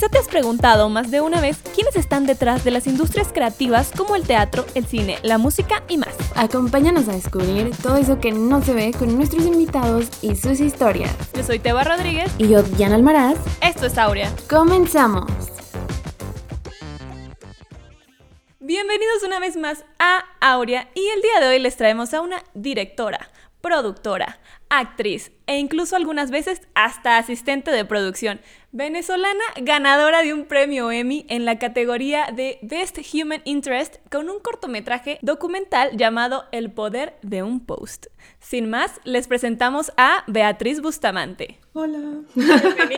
Quizá te has preguntado más de una vez quiénes están detrás de las industrias creativas como el teatro, el cine, la música y más. Acompáñanos a descubrir todo eso que no se ve con nuestros invitados y sus historias. Yo soy Teba Rodríguez. Y yo, Diana Almaraz. Esto es Aurea. Comenzamos. Bienvenidos una vez más a Aurea y el día de hoy les traemos a una directora, productora, actriz e incluso algunas veces hasta asistente de producción, venezolana ganadora de un premio Emmy en la categoría de Best Human Interest con un cortometraje documental llamado El poder de un post. Sin más, les presentamos a Beatriz Bustamante. Hola.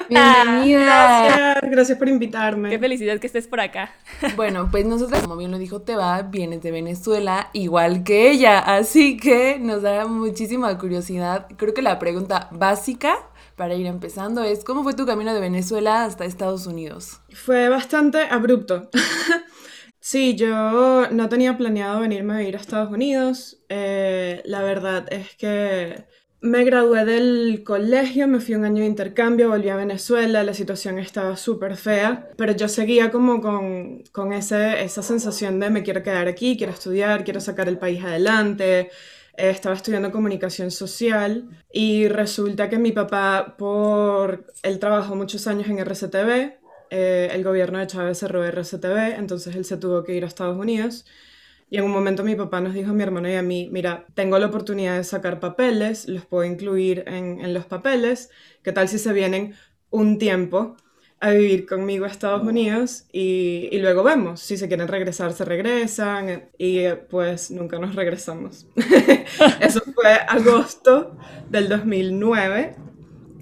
Bienvenida. Gracias, gracias por invitarme. Qué felicidad que estés por acá. Bueno, pues nosotros, como bien lo dijo Teba, vienes de Venezuela, igual que ella, así que nos da muchísima curiosidad. Creo que la pregunta básica para ir empezando es, ¿cómo fue tu camino de Venezuela hasta Estados Unidos? Fue bastante abrupto. sí, yo no tenía planeado venirme a vivir a Estados Unidos. Eh, la verdad es que me gradué del colegio, me fui un año de intercambio, volví a Venezuela, la situación estaba súper fea, pero yo seguía como con, con ese, esa sensación de me quiero quedar aquí, quiero estudiar, quiero sacar el país adelante. Eh, estaba estudiando comunicación social y resulta que mi papá, por él trabajó muchos años en RCTV, eh, el gobierno de Chávez cerró RCTV, entonces él se tuvo que ir a Estados Unidos. Y en un momento mi papá nos dijo a mi hermano y a mí, mira, tengo la oportunidad de sacar papeles, los puedo incluir en, en los papeles, ¿qué tal si se vienen un tiempo? A vivir conmigo a Estados Unidos y, y, luego vemos, si se quieren regresar, se regresan y pues nunca nos regresamos. Eso fue agosto del 2009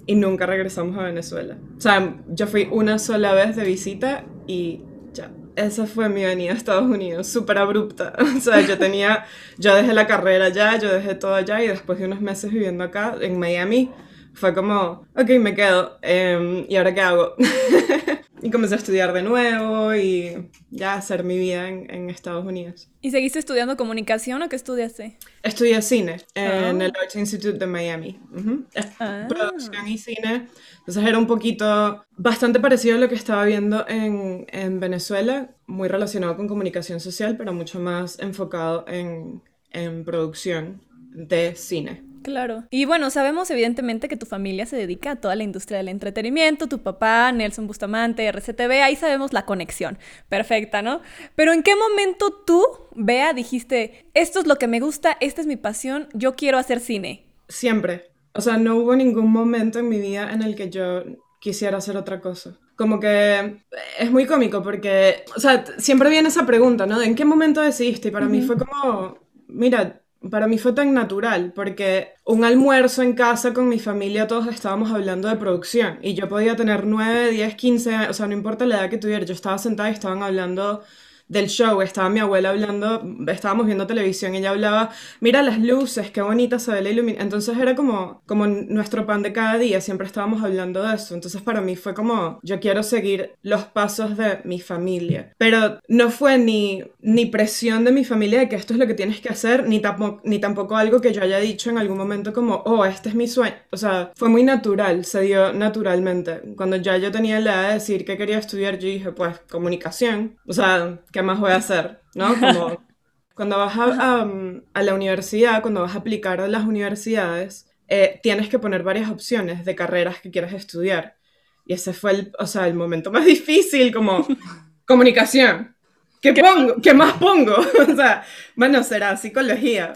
y nunca regresamos a Venezuela. O sea, yo fui una sola vez de visita y ya. Esa fue mi venida a Estados Unidos, súper abrupta. O sea, yo tenía, yo dejé la carrera allá, yo dejé todo allá y después de unos meses viviendo acá en Miami, fue como, ok, me quedo, eh, ¿y ahora qué hago? y comencé a estudiar de nuevo y ya hacer mi vida en, en, Estados Unidos. ¿Y seguiste estudiando comunicación o qué estudiaste? Estudié cine en oh. el Arts Institute de Miami. Uh -huh. ah. Producción y cine. Entonces era un poquito, bastante parecido a lo que estaba viendo en, en Venezuela, muy relacionado con comunicación social, pero mucho más enfocado en, en producción de cine. Claro. Y bueno, sabemos evidentemente que tu familia se dedica a toda la industria del entretenimiento, tu papá, Nelson Bustamante, RCTV, ahí sabemos la conexión. Perfecta, ¿no? Pero ¿en qué momento tú, Bea, dijiste, esto es lo que me gusta, esta es mi pasión, yo quiero hacer cine? Siempre. O sea, no hubo ningún momento en mi vida en el que yo quisiera hacer otra cosa. Como que es muy cómico porque, o sea, siempre viene esa pregunta, ¿no? ¿En qué momento decidiste? Y para uh -huh. mí fue como, mira, para mí fue tan natural, porque un almuerzo en casa con mi familia todos estábamos hablando de producción y yo podía tener 9, 10, 15, o sea, no importa la edad que tuviera, yo estaba sentada y estaban hablando del show, estaba mi abuela hablando, estábamos viendo televisión y ella hablaba, mira las luces, qué bonita se ve la iluminación. Entonces era como, como nuestro pan de cada día, siempre estábamos hablando de eso. Entonces para mí fue como, yo quiero seguir los pasos de mi familia. Pero no fue ni, ni presión de mi familia de que esto es lo que tienes que hacer, ni, tampoco, ni tampoco algo que yo haya dicho en algún momento como, oh, este es mi sueño. O sea, fue muy natural, se dio naturalmente. Cuando ya yo tenía la edad de decir que quería estudiar, yo dije, pues, comunicación. O sea, ¿qué más voy a hacer? ¿No? Como cuando vas a, a, a, la universidad, cuando vas a aplicar a las universidades, eh, tienes que poner varias opciones de carreras que quieras estudiar. Y ese fue el, o sea, el momento más difícil, como comunicación. ¿Qué, ¿Qué pongo? ¿Qué más pongo? o sea, bueno, será psicología.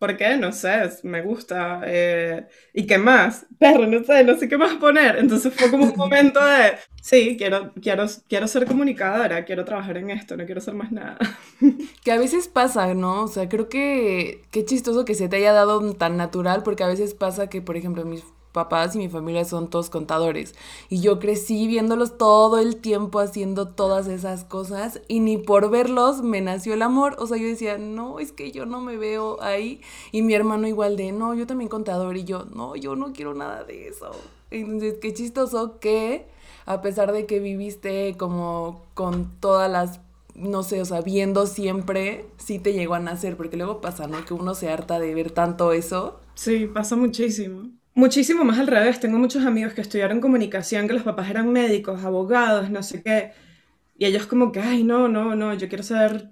¿Por qué? No sé, me gusta. Eh, ¿Y qué más? Perro, no sé, no sé qué más poner. Entonces fue como un momento de, sí, quiero, quiero, quiero ser comunicadora, quiero trabajar en esto, no quiero hacer más nada. Que a veces pasa, ¿no? O sea, creo que qué chistoso que se te haya dado tan natural, porque a veces pasa que, por ejemplo, mis papás y mi familia son todos contadores. Y yo crecí viéndolos todo el tiempo haciendo todas esas cosas y ni por verlos me nació el amor. O sea, yo decía, no, es que yo no me veo ahí. Y mi hermano igual de, no, yo también contador. Y yo, no, yo no quiero nada de eso. Entonces, qué chistoso que a pesar de que viviste como con todas las no sé, o sea, viendo siempre, sí te llegó a nacer, porque luego pasa, ¿no? Que uno se harta de ver tanto eso. Sí, pasa muchísimo. Muchísimo más al revés. Tengo muchos amigos que estudiaron comunicación, que los papás eran médicos, abogados, no sé qué. Y ellos como que, ay, no, no, no, yo quiero ser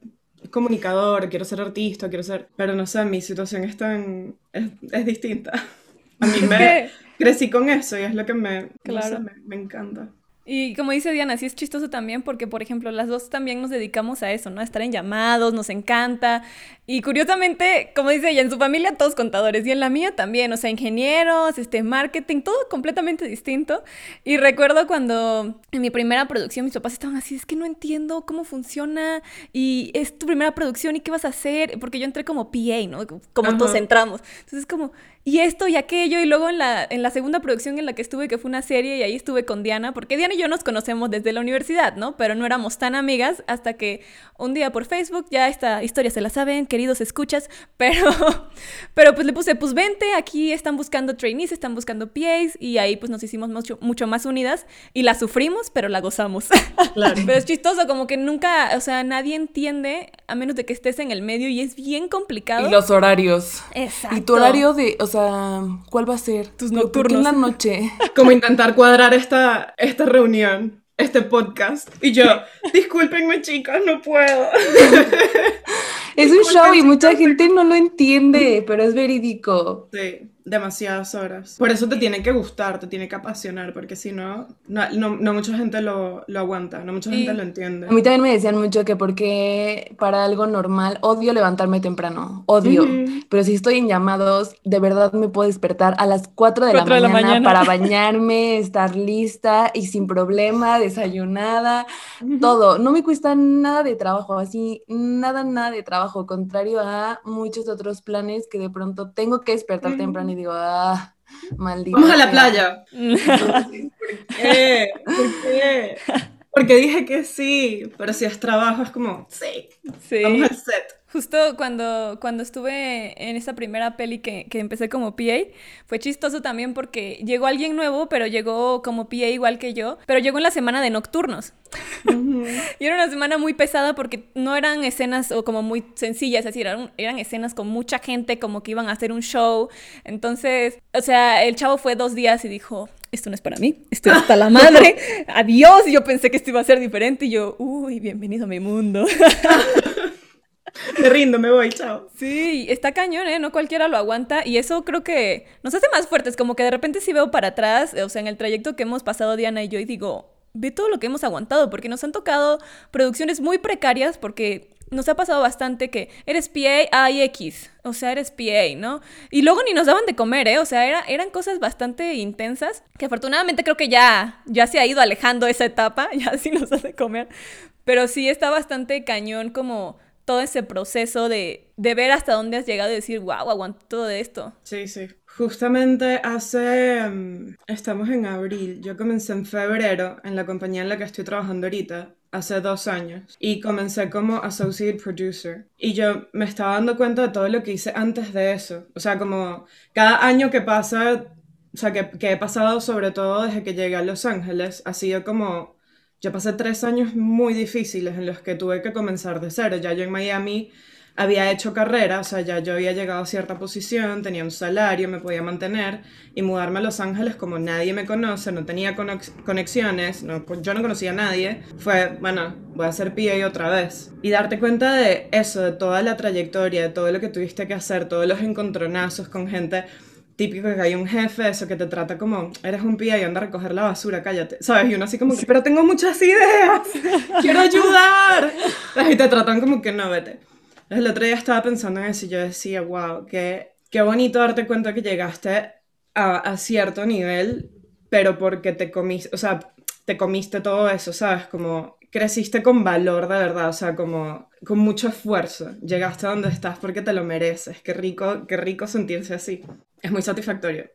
comunicador, quiero ser artista, quiero ser... Pero no sé, mi situación es tan... es, es distinta. A mí me crecí con eso y es lo que me, no sé, me, me encanta. Y como dice Diana, sí es chistoso también porque, por ejemplo, las dos también nos dedicamos a eso, ¿no? A estar en llamados, nos encanta. Y curiosamente, como dice ella, en su familia todos contadores y en la mía también, o sea, ingenieros, este, marketing, todo completamente distinto. Y recuerdo cuando en mi primera producción mis papás estaban así, es que no entiendo cómo funciona y es tu primera producción y qué vas a hacer, porque yo entré como PA, ¿no? Como todos entramos. Entonces como, y esto y aquello, y luego en la, en la segunda producción en la que estuve, que fue una serie, y ahí estuve con Diana, porque Diana y yo nos conocemos desde la universidad, ¿no? Pero no éramos tan amigas hasta que un día por Facebook, ya esta historia se la saben, queridos escuchas, pero, pero pues le puse, pues vente, aquí están buscando trainees, están buscando PAs, y ahí pues nos hicimos mucho, mucho más unidas, y la sufrimos, pero la gozamos. Claro. pero es chistoso, como que nunca, o sea, nadie entiende, a menos de que estés en el medio, y es bien complicado. Y los horarios. Exacto. Y tu horario de, o sea, ¿cuál va a ser? Tus ¿Por qué nocturnos. en la noche? Como intentar cuadrar esta, esta reunión, este podcast. Y yo, discúlpenme chicas, no puedo. Es un show y mucha gente no lo entiende, pero es verídico. Sí, demasiadas horas. Por eso te tiene que gustar, te tiene que apasionar, porque si no, no, no, no mucha gente lo, lo aguanta, no mucha gente Y- lo entiende. A mí también me decían mucho que porque para algo normal odio levantarme temprano, odio. Ujú. Pero si estoy en llamados, de verdad me puedo despertar a las 4 de, Cuatro de la la, mañana mañana. para bañarme, estar lista y sin problema, desayunada, todo. No me cuesta nada de trabajo, así, nada, nada de trabajo, contrario a muchos otros planes que de pronto tengo que despertar Ujú. temprano y digo, ah, maldita. Vamos a la sea". playa. ¿Qué? ¿Por qué? Porque dije que sí, pero si es trabajo es como, sí, Sí. vamos al set. Justo cuando, cuando estuve en esa primera peli que, que empecé como PA, fue chistoso también porque llegó alguien nuevo, pero llegó como PA igual que yo, pero llegó en la semana de nocturnos. Y era una semana muy pesada porque no eran escenas o como muy sencillas, es decir, eran, eran escenas con mucha gente, como que iban a hacer un show. Entonces, o sea, el chavo fue dos días y dijo, esto no es para mí, estoy hasta la madre, adiós. Y yo pensé que esto iba a ser diferente y yo, uy, bienvenido a mi mundo. Me rindo, me voy, chao. Sí, está cañón, ¿eh? No cualquiera lo aguanta y eso creo que nos hace más fuertes, como que de repente si veo para atrás, o sea, en el trayecto que hemos pasado Diana y yo y digo, ve todo lo que hemos aguantado, porque nos han tocado producciones muy precarias, porque nos ha pasado bastante que eres PA, hay X, o sea, eres PA, ¿no? Y luego ni nos daban de comer, ¿eh? O sea, era, eran cosas bastante intensas, que afortunadamente creo que ya, ya se ha ido alejando esa etapa, ya sí nos hace comer, pero sí está bastante cañón como todo ese proceso de, de ver hasta dónde has llegado y decir, wow, aguanto todo esto. Sí, sí. Justamente hace... mm, estamos en abril. Yo comencé en febrero en la compañía en la que estoy trabajando ahorita, hace dos años. Y comencé como associate producer. Y yo me estaba dando cuenta de todo lo que hice antes de eso. O sea, como cada año que pasa, o sea, que, que he pasado sobre todo desde que llegué a Los Ángeles, ha sido como... Yo pasé tres años muy difíciles en los que tuve que comenzar de cero. Ya yo en Miami había hecho carrera, o sea, ya yo había llegado a cierta posición, tenía un salario, me podía mantener y mudarme a Los Ángeles como nadie me conoce, no tenía conex- conexiones, yo no conocía a nadie, fue, bueno, voy a ser PA otra vez. Y darte cuenta de eso, de toda la trayectoria, de todo lo que tuviste que hacer, todos los encontronazos con gente típico que hay un jefe, eso que te trata como, eres un pía y anda a recoger la basura, cállate, ¿sabes? Y uno así como, pero tengo muchas ideas, quiero ayudar. Y te tratan como que no, vete. El otro día estaba pensando en eso y yo decía, wow, qué, qué bonito darte cuenta que llegaste a, a cierto nivel, pero porque te comiste, o sea, te comiste todo eso, ¿sabes? Como creciste con valor de verdad, o sea, como con mucho esfuerzo. Llegaste a donde estás porque te lo mereces. Qué rico, qué rico sentirse así. Es muy satisfactorio.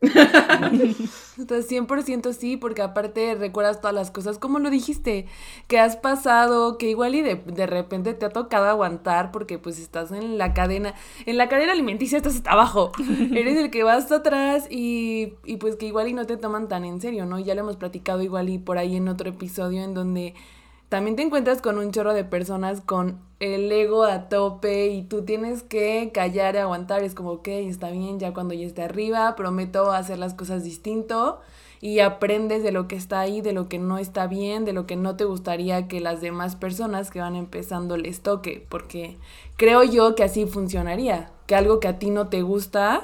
Sea, 100% sí, porque aparte recuerdas todas las cosas, como lo dijiste, que has pasado, que igual y de, de repente te ha tocado aguantar porque pues estás en la cadena, en la cadena alimenticia estás hasta abajo, eres el que va hasta atrás y, y pues que igual y no te toman tan en serio, ¿no? Ya lo hemos platicado igual y por ahí en otro episodio en donde también te encuentras con un chorro de personas con el ego a tope y tú tienes que callar y aguantar. Es como, ok, está bien, ya cuando ya esté arriba, prometo hacer las cosas distinto y aprendes de lo que está ahí, de lo que no está bien, de lo que no te gustaría que las demás personas que van empezando les toque, porque creo yo que así funcionaría, que algo que a ti no te gusta,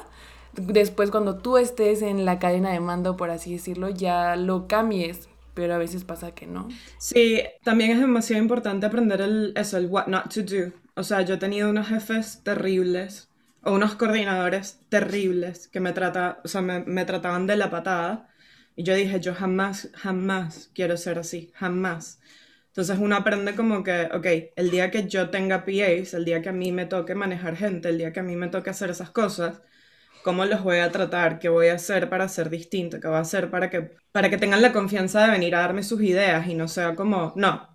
después cuando tú estés en la cadena de mando, por así decirlo, ya lo cambies, pero a veces pasa que no. Sí, también es demasiado importante aprender el, eso, el what not to do. O sea, yo he tenido unos jefes terribles o unos coordinadores terribles que me, trata, o sea, me, me trataban de la patada y yo dije, yo jamás, jamás quiero ser así, jamás. Entonces uno aprende como que, ok, el día que yo tenga PAs, el día que a mí me toque manejar gente, el día que a mí me toque hacer esas cosas, ¿cómo los voy a tratar? ¿Qué voy a hacer para ser distinto? ¿Qué voy a hacer para que, para que tengan la confianza de venir a darme sus ideas y no sea como, no,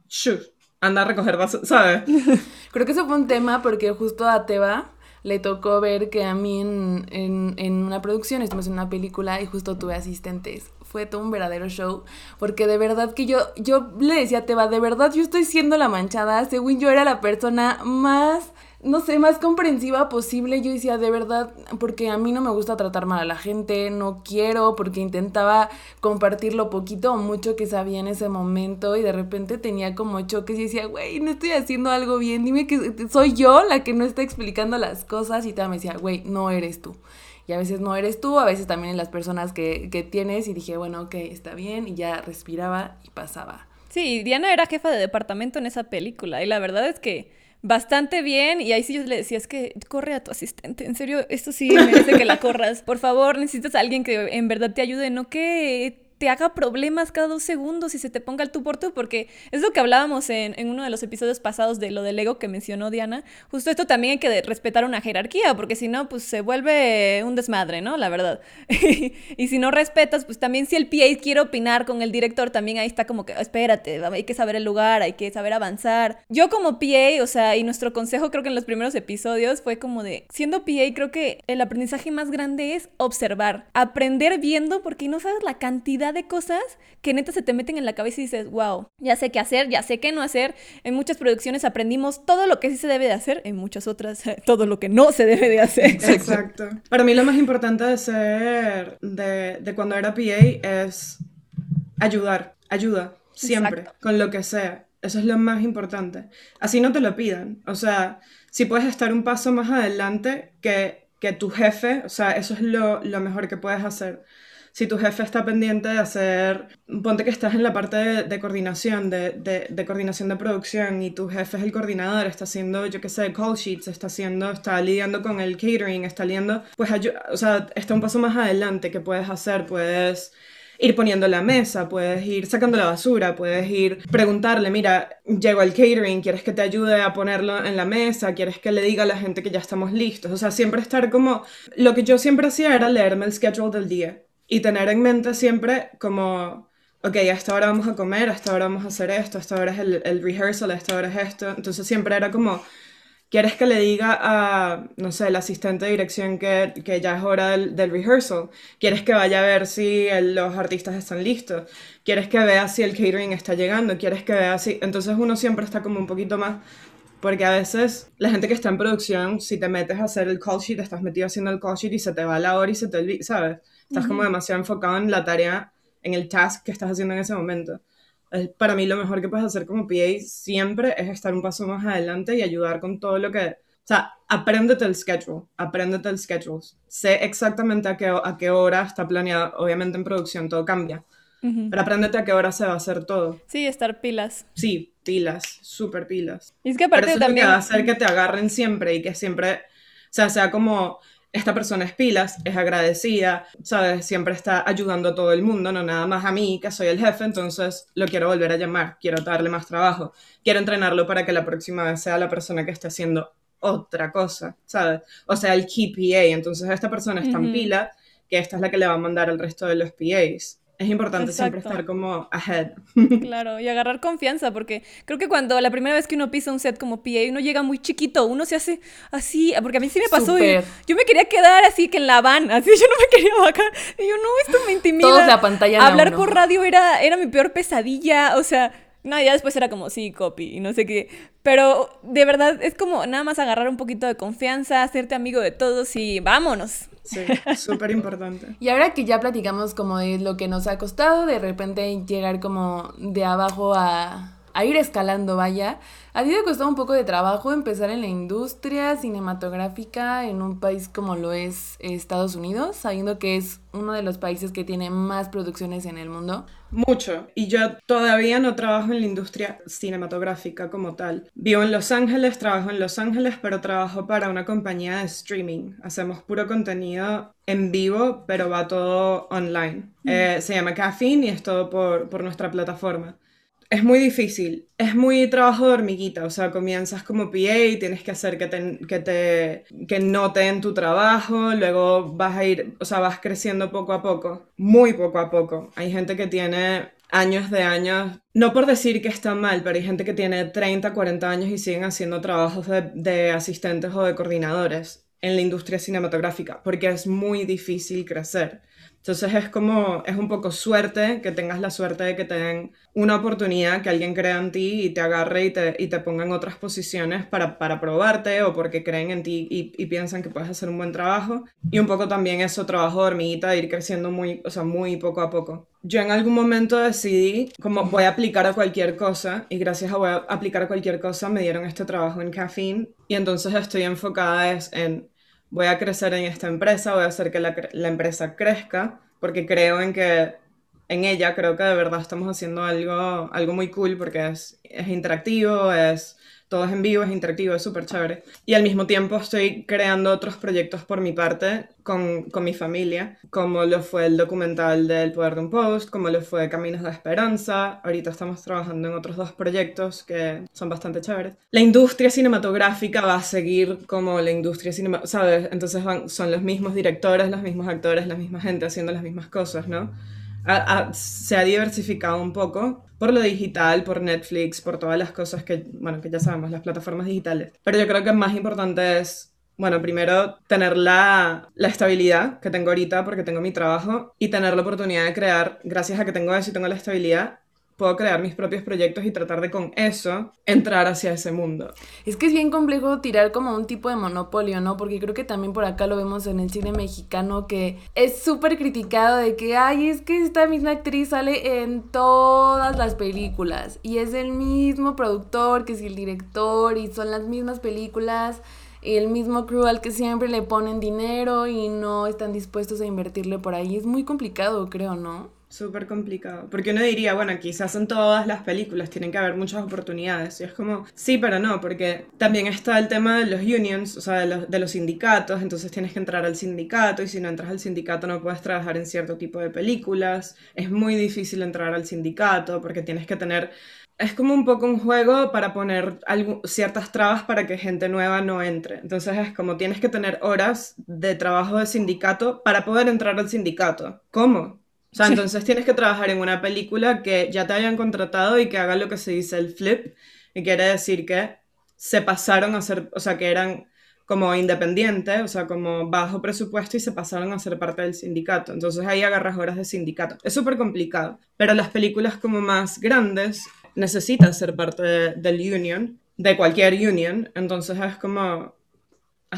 anda a recoger vasos, ¿sabes? Creo que eso fue un tema porque justo a Teba le tocó ver que a mí en, en, en una producción, estamos en una película y justo tuve asistentes fue todo un verdadero show, porque de verdad que yo, yo le decía a Teba, de verdad yo estoy siendo la manchada, según yo era la persona más no sé, más comprensiva posible. Yo decía, de verdad, porque a mí no me gusta tratar mal a la gente, no quiero, porque intentaba compartir lo poquito o mucho que sabía en ese momento y de repente tenía como choques y decía, güey, no estoy haciendo algo bien, dime que soy yo la que no está explicando las cosas y te me decía, güey, no eres tú y a veces no eres tú, a veces también en las personas que, que tienes y dije, bueno, ok, está bien y ya respiraba y pasaba. Sí, Diana era jefa de departamento en esa película y la verdad es que bastante bien y ahí sí yo le decía, es que corre a tu asistente, en serio, esto sí merece que la corras. Por favor, necesitas a alguien que en verdad te ayude, no que te haga problemas cada dos segundos y se te ponga el tú por tú, porque es lo que hablábamos en, en, uno de los episodios pasados de lo del ego que mencionó Diana. Justo esto también hay que respetar una jerarquía, porque si no, pues se vuelve un desmadre, ¿no? La verdad. y si no respetas, pues también si el PA quiere opinar con el director, también ahí está como que, espérate, hay que saber el lugar, hay que saber avanzar. Yo como PA, o sea, y nuestro consejo creo que en los primeros episodios fue como de, siendo PA, creo que el aprendizaje más grande es observar, aprender viendo, porque no sabes la cantidad de cosas que neta se te meten en la cabeza y dices, wow, ya sé qué hacer, ya sé qué no hacer. En muchas producciones aprendimos todo lo que sí se debe de hacer, en muchas otras todo lo que no se debe de hacer. Exacto. Para mí lo más importante de ser, de, de cuando era PA es ayudar, ayuda, siempre, Exacto. con lo que sea. Eso es lo más importante. Así no te lo pidan. O sea, si puedes estar un paso más adelante que, que tu jefe, o sea, eso es lo, lo mejor que puedes hacer si tu jefe está pendiente de hacer, ponte que estás en la parte de, coordinación, de, coordinación de producción y tu jefe es el coordinador, está haciendo, yo qué sé, call sheets, está haciendo, está lidiando con el catering, está lidiando, pues, o sea, está un paso más adelante que puedes hacer, puedes ir poniendo la mesa, puedes ir sacando la basura, puedes ir preguntarle, mira, llego al catering, ¿quieres que te ayude a ponerlo en la mesa? ¿Quieres que le diga a la gente que ya estamos listos? O sea, siempre estar como... Lo que yo siempre hacía era leerme el schedule del día y tener en mente siempre como, ok, a esta hora vamos a comer, a esta hora vamos a hacer esto, a esta hora es el, el rehearsal, a esta hora es esto. Entonces siempre era como, ¿quieres que le diga a, no sé, el asistente de dirección que, que ya es hora del, del, rehearsal? ¿Quieres que vaya a ver si el, los artistas están listos? ¿Quieres que vea si el catering está llegando? ¿Quieres que vea si...? Entonces uno siempre está como un poquito más... Porque a veces la gente que está en producción, si te metes a hacer el call sheet, estás metido haciendo el call sheet y se te va la hora y se te olvida, ¿sabes? Estás como demasiado enfocado en la tarea, en el task que estás haciendo en ese momento. Para mí lo mejor que puedes hacer como PA siempre es estar un paso más adelante y ayudar con todo lo que... O sea, apréndete el schedule, apréndete el schedule. Sé exactamente a qué, a qué hora está planeado. Obviamente en producción todo cambia. Pero apréndete a qué hora se va a hacer todo. Sí, estar pilas. Sí, pilas, súper pilas. Y es que aparte Pero eso también... Es lo que va a hacer que te agarren siempre y que siempre, o sea, sea como esta persona es pilas, es agradecida, ¿sabes? Siempre está ayudando a todo el mundo, no nada más a mí, que soy el jefe, entonces lo quiero volver a llamar, quiero darle más trabajo, quiero entrenarlo para que la próxima vez sea la persona que esté haciendo otra cosa, ¿sabes? O sea, el key PA, entonces esta persona es tan uh -huh. pila que esta es la que le va a mandar al resto de los PAs es importante Exacto. siempre estar como ahead. Claro, y agarrar confianza, porque creo que cuando la primera vez que uno pisa un set como PA, uno llega muy chiquito, uno se hace así, porque a mí sí me pasó, y yo me quería quedar así que en la van, así yo no me quería bajar, y yo no, esto me intimida. Todos la pantalla Hablar por radio era, era mi peor pesadilla, o sea, No, ya después era como, sí, copy y no sé qué. Pero de verdad es como nada más agarrar un poquito de confianza, hacerte amigo de todos y vámonos. Sí, súper importante. Y ahora que ya platicamos como de lo que nos ha costado, de repente llegar como de abajo a, a ir escalando, vaya. ¿A ti te costó un poco de trabajo empezar en la industria cinematográfica en un país como lo es Estados Unidos, sabiendo que es uno de los países que tiene más producciones en el mundo? Mucho. Y yo todavía no trabajo en la industria cinematográfica como tal. Vivo en Los Ángeles, trabajo en Los Ángeles, pero trabajo para una compañía de streaming. Hacemos puro contenido en vivo, pero va todo online. Eh, se llama Caffeine y es todo por, por nuestra plataforma es muy difícil, es muy trabajo de hormiguita, o sea, comienzas como PA y tienes que hacer que te, que te que noten tu trabajo, luego vas a ir, o sea, vas creciendo poco a poco, muy poco a poco. Hay gente que tiene años de años, no por decir que está mal, pero hay gente que tiene 30, 40 años y siguen haciendo trabajos de, de asistentes o de coordinadores en la industria cinematográfica, porque es muy difícil crecer. Entonces es como, es un poco suerte que tengas la suerte de que te den una oportunidad, que alguien crea en ti y te agarre y te, y te ponga en otras posiciones para, para probarte o porque creen en ti y, y, piensan que puedes hacer un buen trabajo. Y un poco también eso, trabajo de hormiguita, de ir creciendo muy, o sea, muy poco a poco. Yo en algún momento decidí como voy a aplicar a cualquier cosa y gracias a voy a aplicar a cualquier cosa me dieron este trabajo en Caffeine y entonces estoy enfocada en voy a crecer en esta empresa, voy a hacer que la, empresa crezca, porque creo en que en ella creo que de verdad estamos haciendo algo, algo muy cool porque es, es interactivo, es todo es en vivo, es interactivo, es súper chévere. Y al mismo tiempo estoy creando otros proyectos por mi parte con, con, mi familia, como lo fue el documental del Poder de un Post, como lo fue Caminos de Esperanza. Ahorita estamos trabajando en otros dos proyectos que son bastante chéveres. La industria cinematográfica va a seguir como la industria cinematográfica, ¿sabes? Entonces van, son los mismos directores, los mismos actores, la misma gente haciendo las mismas cosas, ¿no? Se ha diversificado un poco por lo digital, por Netflix, por todas las cosas que, bueno, que ya sabemos, las plataformas digitales. Pero yo creo que más importante es bueno, primero tener la, la, estabilidad que tengo ahorita porque tengo mi trabajo y tener la oportunidad de crear, gracias a que tengo eso y tengo la estabilidad, puedo crear mis propios proyectos y tratar de con eso entrar hacia ese mundo. Es que es bien complejo tirar como un tipo de monopolio, ¿no? Porque creo que también por acá lo vemos en el cine mexicano que es súper criticado de que, ay, es que esta misma actriz sale en todas las películas y es el mismo productor que es el director y son las mismas películas y el mismo crew al que siempre le ponen dinero y no están dispuestos a invertirle por ahí. Es muy complicado, creo, ¿no? Súper complicado. Porque uno diría, bueno, quizás en todas las películas tienen que haber muchas oportunidades. Y es como, sí, pero no, porque también está el tema de los unions, o sea, de los, de los sindicatos. Entonces tienes que entrar al sindicato y si no entras al sindicato no puedes trabajar en cierto tipo de películas. Es muy difícil entrar al sindicato porque tienes que tener es como un poco un juego para poner ciertas trabas para que gente nueva no entre. Entonces es como tienes que tener horas de trabajo de sindicato para poder entrar al sindicato. ¿Cómo? O sea, entonces tienes que trabajar en una película que ya te hayan contratado y que haga lo que se dice el flip, y quiere decir que se pasaron a ser, o sea, que eran como independientes, o sea, como bajo presupuesto y se pasaron a ser parte del sindicato. Entonces ahí agarras horas de sindicato. Es súper complicado, pero las películas como más grandes necesitan ser parte del union, de cualquier union, entonces es como,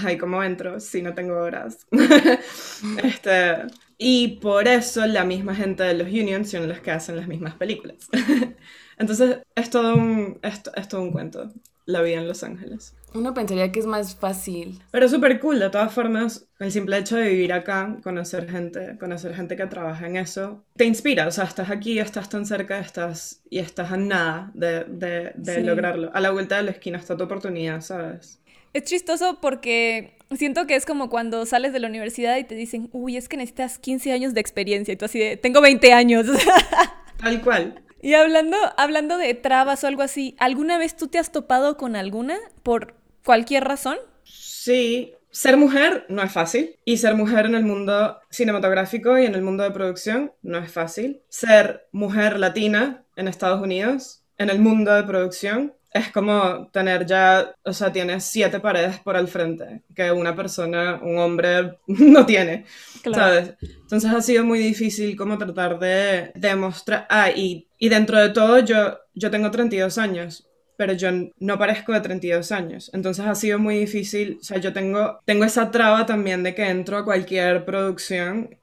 ay, ¿cómo entro si no tengo horas? este, y por eso la misma gente de los unions son los que hacen las mismas películas. Entonces es todo, un, es, es todo un cuento, la vida en Los Ángeles. Uno pensaría que es más fácil. Pero súper cool, de todas formas, el simple hecho de vivir acá, conocer gente, conocer gente que trabaja en eso, te inspira, o sea, estás aquí, estás tan cerca, estás y estás a nada de, de, de sí. lograrlo. A la vuelta de la esquina está tu oportunidad, ¿sabes? Es chistoso porque siento que es como cuando sales de la universidad y te dicen, uy, es que necesitas 15 años de experiencia. Y tú así de, tengo 20 años. Tal cual. Y hablando, hablando de trabas o algo así, ¿alguna vez tú te has topado con alguna por cualquier razón? Sí. Ser mujer no es fácil. Y ser mujer en el mundo cinematográfico y en el mundo de producción no es fácil. Ser mujer latina en Estados Unidos, en el mundo de producción, es como tener ya, o sea, tienes siete paredes por el frente, que una persona, un hombre, no tiene, claro. ¿sabes? Entonces ha sido muy difícil como tratar de demostrar, ah, y, y dentro de todo yo, yo tengo 32 años, pero yo no parezco de 32 años. Entonces ha sido muy difícil, o sea, yo tengo, tengo esa traba también de que entro a cualquier producción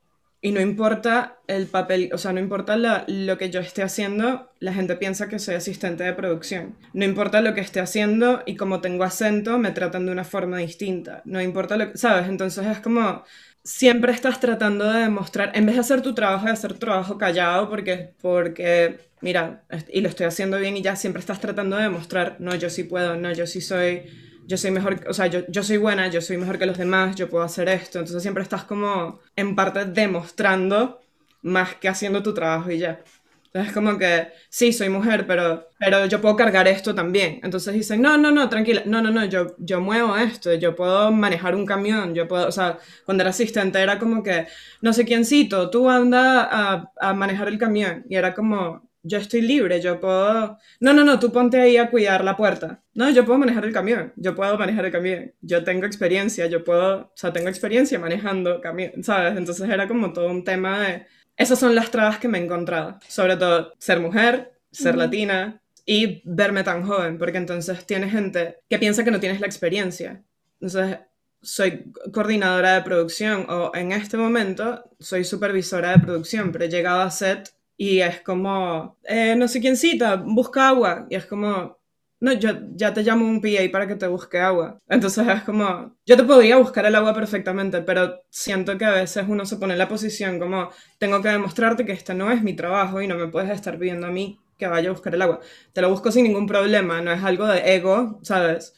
y no importa el papel, o sea, no importa lo que yo esté haciendo, la gente piensa que soy asistente de producción. No importa lo que esté haciendo y como tengo acento, me tratan de una forma distinta. No importa lo que, ¿sabes? Entonces es como, siempre estás tratando de demostrar, en vez de hacer tu trabajo, de hacer trabajo callado, porque, porque, mira, y lo estoy haciendo bien y ya siempre estás tratando de demostrar, no, yo sí puedo, no, yo sí soy, yo soy mejor, o sea, yo, yo soy buena, yo soy mejor que los demás, yo puedo hacer esto. Entonces siempre estás como, en parte, demostrando más que haciendo tu trabajo y ya. Entonces es como que, sí, soy mujer, pero, pero yo puedo cargar esto también. Entonces dicen, no, no, no, tranquila, no, no, no, yo, yo muevo esto, yo puedo manejar un camión, yo puedo, o sea, cuando era asistente era como que, no sé quiéncito, tú anda a, a manejar el camión. Y era como, yo estoy libre, yo puedo... No, no, no, tú ponte ahí a cuidar la puerta. No, yo puedo manejar el camión, yo puedo manejar el camión, yo tengo experiencia, yo puedo, o sea, tengo experiencia manejando camión, ¿sabes? Entonces era como todo un tema de esas son las trabas que me he encontrado. Sobre todo ser mujer, ser latina y verme tan joven, porque entonces tienes gente que piensa que no tienes la experiencia. Entonces, soy coordinadora de producción o en este momento soy supervisora de producción, pero he llegado a set y es como, eh, no sé quién cita, busca agua. Y es como, no, yo ya te llamo un PA para que te busque agua. Entonces es como, yo te podría buscar el agua perfectamente, pero siento que a veces uno se pone en la posición como, tengo que demostrarte que este no es mi trabajo y no me puedes estar pidiendo a mí que vaya a buscar el agua. Te lo busco sin ningún problema, no es algo de ego, ¿sabes?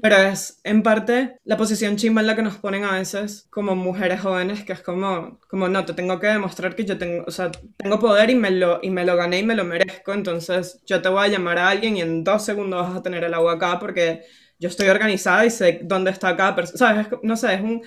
Pero es en parte la posición chimba en la que nos ponen a veces como mujeres jóvenes, que es como, como no, te tengo que demostrar que yo tengo, o sea, tengo poder y me, lo, y me lo gané y me lo merezco, entonces yo te voy a llamar a alguien y en dos segundos vas a tener el agua acá porque yo estoy organizada y sé dónde está cada persona, ¿sabes? no sé, es un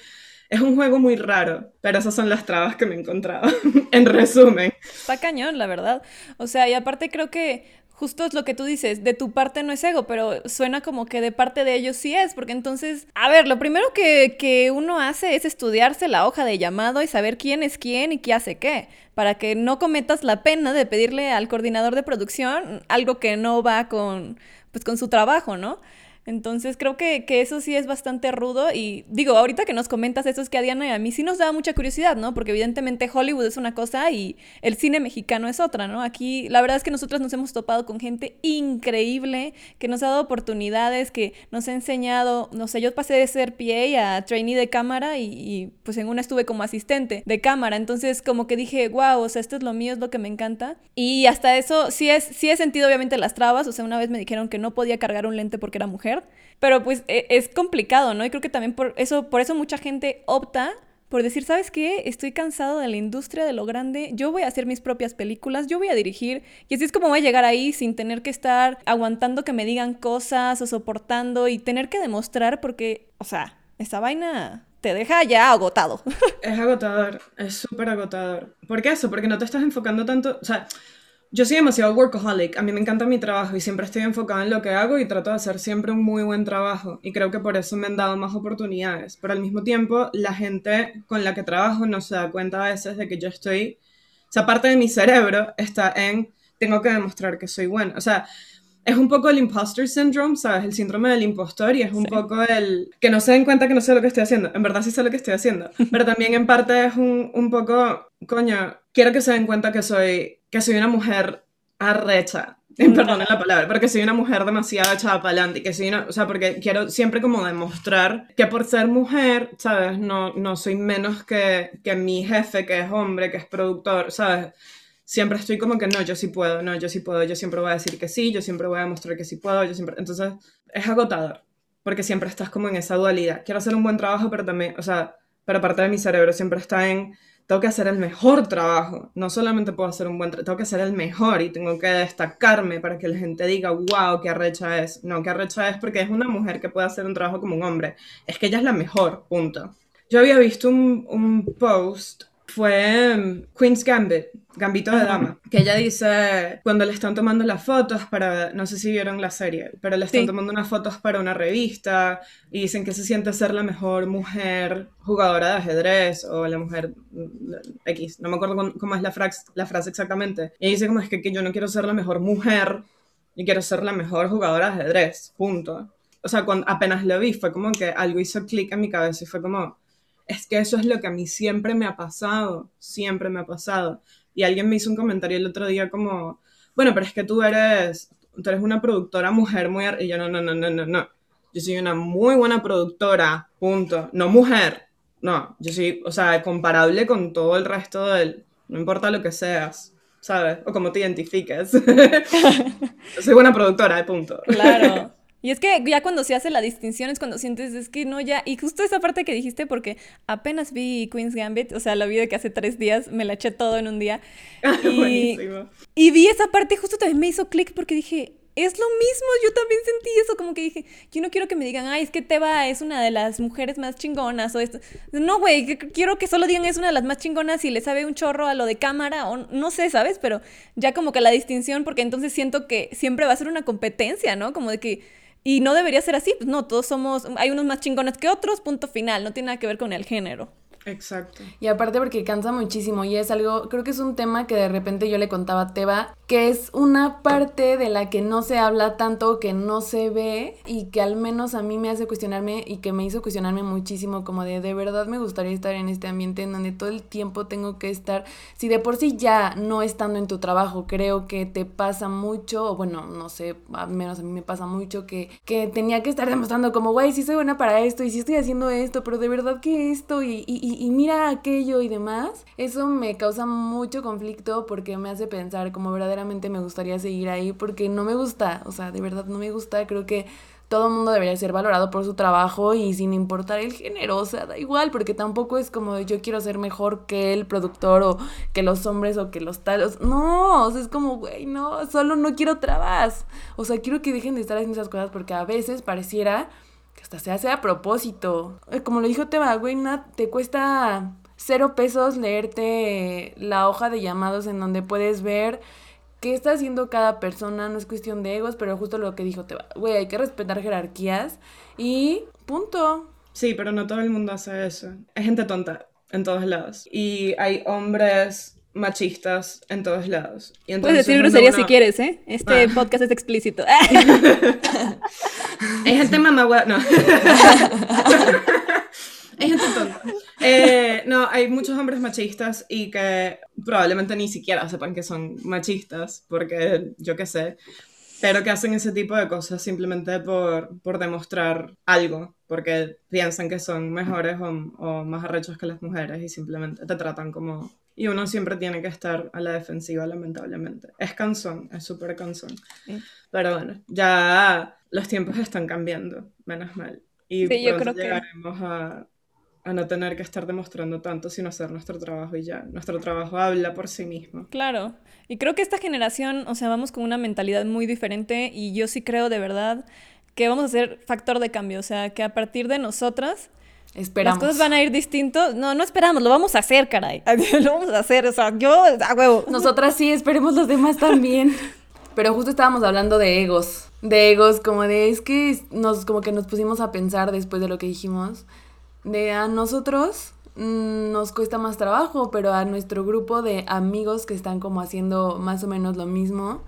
es un juego muy raro, pero esas son las trabas que me he encontrado, en resumen. Está cañón, la verdad. O sea, y aparte creo que justo es lo que tú dices, de tu parte no es ego, pero suena como que de parte de ellos sí es, porque entonces, a ver, lo primero que, que, uno hace es estudiarse la hoja de llamado y saber quién es quién y qué hace qué, para que no cometas la pena de pedirle al coordinador de producción algo que no va con, pues, con su trabajo, ¿no? Entonces creo que, eso sí es bastante rudo y digo, ahorita que nos comentas eso es que a Diana y a mí sí nos da mucha curiosidad, ¿no? Porque evidentemente Hollywood es una cosa y el cine mexicano es otra, ¿no? Aquí la verdad es que nosotros nos hemos topado con gente increíble que nos ha dado oportunidades, que nos ha enseñado, no sé, yo pasé de ser PA a trainee de cámara y, pues en una estuve como asistente de cámara, entonces como que dije, wow, o sea, esto es lo mío, es lo que me encanta. Y hasta eso sí, es, sí he sentido obviamente las trabas, o sea, una vez me dijeron que no podía cargar un lente porque era mujer pero pues e, es complicado, ¿no? Y creo que también por eso, por eso mucha gente opta por decir, ¿sabes qué? Estoy cansado de la industria de lo grande, yo voy a hacer mis propias películas, yo voy a dirigir, y así es como voy a llegar ahí sin tener que estar aguantando que me digan cosas o soportando y tener que demostrar porque, o sea, esa vaina te deja ya agotado. Es agotador, es súper agotador. ¿Por qué eso? Porque no te estás enfocando tanto, o sea, yo soy demasiado workaholic, a mí me encanta mi trabajo y siempre estoy enfocada en lo que hago y trato de hacer siempre un muy buen trabajo y creo que por eso me han dado más oportunidades, pero al mismo tiempo la gente con la que trabajo no se da cuenta a veces de que yo estoy, o sea, parte de mi cerebro está en, tengo que demostrar que soy buena, o sea, es un poco el imposter syndrome, ¿sabes? El síndrome del impostor y es un poco el que no se den cuenta que no sé lo que estoy haciendo. En verdad sí sé lo que estoy haciendo, pero también en parte es un, un poco, coño, quiero que se den cuenta que soy, que soy una mujer arrecha. Perdón la palabra, pero que soy una mujer demasiado echada para adelante que soy una, o sea, porque quiero siempre como demostrar que por ser mujer, ¿sabes? No, no soy menos que, que mi jefe, que es hombre, que es productor, ¿sabes? siempre estoy como que no, yo sí puedo, no, yo sí puedo, yo siempre voy a decir que sí, yo siempre voy a demostrar que sí puedo, yo siempre... Entonces, es agotador, porque siempre estás como en esa dualidad. Quiero hacer un buen trabajo, pero también, o sea, pero parte de mi cerebro siempre está en, tengo que hacer el mejor trabajo, no solamente puedo hacer un buen trabajo, tengo que hacer el mejor y tengo que destacarme para que la gente diga, wow, qué arrecha es. No, qué arrecha es porque es una mujer que puede hacer un trabajo como un hombre. Es que ella es la mejor, punto. Yo había visto un, un post fue em, Queen's Gambit, Gambito de Dama, que ella dice cuando le están tomando las fotos para, no sé si vieron la serie, pero le están tomando unas fotos para una revista y dicen que se siente ser la mejor mujer jugadora de ajedrez o la mujer mm, X, no me acuerdo cómo es la, la frase exactamente. Y ella dice como es que, que yo no quiero ser la mejor mujer y quiero ser la mejor jugadora de ajedrez, punto. O sea, cuando apenas lo vi, fue como que algo hizo clic en mi cabeza y fue como, es que eso es lo que a mí siempre me ha pasado, siempre me ha pasado. Y alguien me hizo un comentario el otro día como, bueno, pero es que tú eres, tú eres una productora mujer muy... Y yo, no, no, no, no, no, no. Yo soy una muy buena productora, punto. No mujer, no. Yo soy, o sea, comparable con todo el resto del... No importa lo que seas, ¿sabes? O cómo te identifiques. soy buena productora, punto. Claro. Y es que ya cuando se hace la distinción es cuando sientes, es que no, ya. Y justo esa parte que dijiste, porque apenas vi Queen's Gambit, o sea, la vi de que hace tres días, me la eché todo en un día. Y, y vi esa parte, justo también me hizo clic porque dije, es lo mismo, yo también sentí eso, como que dije, yo no quiero que me digan, ay, es que Teba es una de las mujeres más chingonas o esto. No, güey, quiero que solo digan es una de las más chingonas y le sabe un chorro a lo de cámara o no sé, ¿sabes? Pero ya como que la distinción, porque entonces siento que siempre va a ser una competencia, ¿no? Como de que y no debería ser así, pues no, todos somos, hay unos más chingones que otros, punto final, no tiene nada que ver con el género. Exacto. Y aparte porque cansa muchísimo y es algo, creo que es un tema que de repente yo le contaba a Teba, que es una parte de la que no se habla tanto, que no se ve y que al menos a mí me hace cuestionarme y que me hizo cuestionarme muchísimo como de de verdad me gustaría estar en este ambiente en donde todo el tiempo tengo que estar, si de por sí ya no estando en tu trabajo, creo que te pasa mucho, o bueno, no sé, al menos a mí me pasa mucho que, que tenía que estar demostrando como, güey, sí soy buena para esto y sí estoy haciendo esto, pero de verdad que esto y, y, y mira aquello y demás, eso me causa mucho conflicto porque me hace pensar como verdaderamente me gustaría seguir ahí porque no me gusta, o sea, de verdad no me gusta, creo que todo el mundo debería ser valorado por su trabajo y sin importar el género, o sea, da igual, porque tampoco es como yo quiero ser mejor que el productor o que los hombres o que los talos, no, o sea, es como, güey, no, solo no quiero trabas, o sea, quiero que dejen de estar haciendo esas cosas porque a veces pareciera que hasta se hace a propósito. Eh, como lo dijo Teba, güey, te cuesta cero pesos leerte la hoja de llamados en donde puedes ver qué está haciendo cada persona, no es cuestión de egos, pero justo lo que dijo Teba, güey, hay que respetar jerarquías y punto. Sí, pero no todo el mundo hace eso. Hay gente tonta en todos lados. Y hay hombres machistas en todos lados. Y Puedes decir grosería si quieres, ¿eh? Este ah. podcast es explícito. Hay gente mamá no. Hay gente tonta. Eh, no, hay muchos hombres machistas y que probablemente ni siquiera sepan que son machistas, porque yo qué sé, pero que hacen ese tipo de cosas simplemente por, por demostrar algo, porque piensan que son mejores o, o más arrechos que las mujeres y simplemente te tratan como y uno siempre tiene que estar a la defensiva, lamentablemente. Es cansón, es súper cansón. Pero bueno, ya los tiempos están cambiando, menos mal. Y sí, yo creo llegaremos a, a no tener que estar demostrando tanto, sino hacer nuestro trabajo y ya. Nuestro trabajo habla por sí mismo. Claro. Y creo que esta generación, o sea, vamos con una mentalidad muy diferente y yo sí creo de verdad que vamos a ser factor de cambio. O sea, que a partir de nosotras Esperamos. Las cosas van a ir distintos. No, no esperamos, lo vamos a hacer, caray. lo vamos a hacer, o sea, yo, a huevo. Nosotras sí, esperemos los demás también. Pero justo estábamos hablando de egos. De egos, como de, es que nos, como que nos pusimos a pensar después de lo que dijimos. De a nosotros mm, nos cuesta más trabajo, pero a nuestro grupo de amigos que están como haciendo más o menos lo mismo,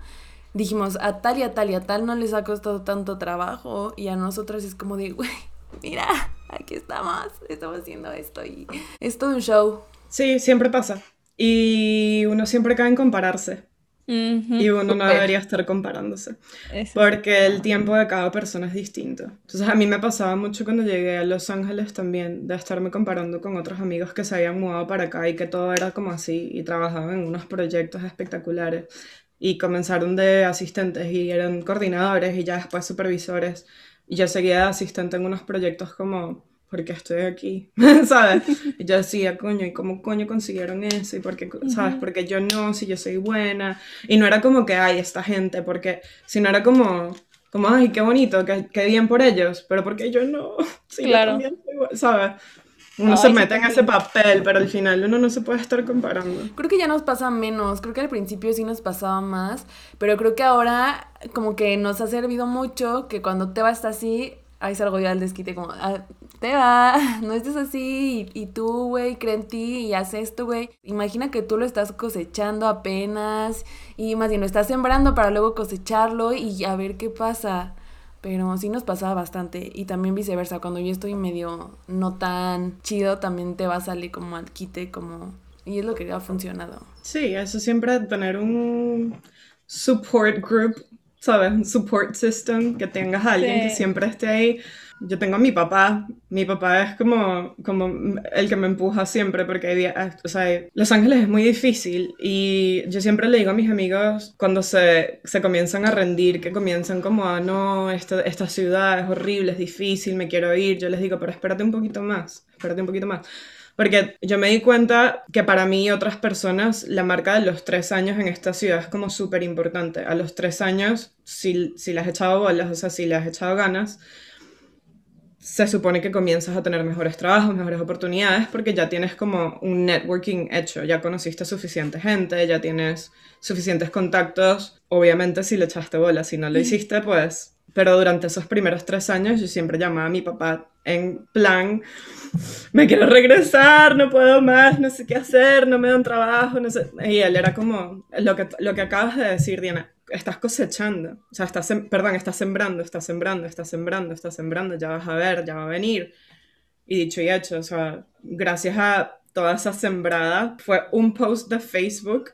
dijimos, a tal y a tal y a tal no les ha costado tanto trabajo y a nosotros es como de, güey, mira, aquí estamos, estamos haciendo esto y es todo un show. Sí, siempre pasa. Y uno siempre cae en compararse. Y uno no debería estar comparándose. Porque el tiempo de cada persona es distinto. Entonces a mí me pasaba mucho cuando llegué a Los Ángeles también, de estarme comparando con otros amigos que se habían mudado para acá y que todo era como así y trabajaban en unos proyectos espectaculares. Y comenzaron de asistentes y eran coordinadores y ya después supervisores. Y yo seguía de asistente en unos proyectos como, porque estoy aquí? ¿Sabes? Y yo decía, coño, ¿y cómo coño consiguieron eso? ¿Y por qué, ¿sabes? Porque yo no, si yo soy buena. Y no era como que, hay esta gente, porque, sino era como, como, ay, qué bonito, qué, qué bien por ellos, pero porque yo no, sí, claro. yo también soy, ¿sabes? Uno se mete en ese papel, pero al final uno no se puede estar comparando. Creo que ya nos pasa menos, creo que al principio sí nos pasaba más, pero creo que ahora como que nos ha servido mucho que cuando te vas así, ahí salgo yo al desquite como, ah, te va, no estés así, y, y tú, güey, cree en ti y haz esto, güey. Imagina que tú lo estás cosechando apenas, y más bien lo estás sembrando para luego cosecharlo y a ver qué pasa. Pero sí nos pasaba bastante. Y también viceversa, cuando yo estoy medio no tan chido, también te va a salir como al quite, como... Y es lo que ha funcionado. Sí, eso siempre tener un support group, ¿sabes? Un support system, que tengas a alguien que siempre esté ahí. Yo tengo a mi papá, mi papá es como, como el que me empuja siempre porque hay días, o sea, Los Ángeles es muy difícil y yo siempre le digo a mis amigos cuando se, se comienzan a rendir, que comienzan como a, no, esta, esta ciudad es horrible, es difícil, me quiero ir, yo les digo, pero espérate un poquito más, espérate un poquito más. Porque yo me di cuenta que para mí y otras personas la marca de los tres años en esta ciudad es como súper importante. A los tres años, si, si le has echado bolas, o sea, si le has echado ganas, se supone que comienzas a tener mejores trabajos, mejores oportunidades, porque ya tienes como un networking hecho, ya conociste suficiente gente, ya tienes suficientes contactos. Obviamente si le echaste bolas, si no lo hiciste, pues... Pero durante esos primeros tres años yo siempre llamaba a mi papá en plan, me quiero regresar, no puedo más, no sé qué hacer, no me dan trabajo, no sé. Y él era como, lo que, lo que acabas de decir, Diana, estás cosechando, o sea, estás, perdón, estás sembrando, estás sembrando, estás sembrando, estás sembrando, ya vas a ver, ya va a venir. Y dicho y hecho, o sea, gracias a toda esa sembrada, fue un post de Facebook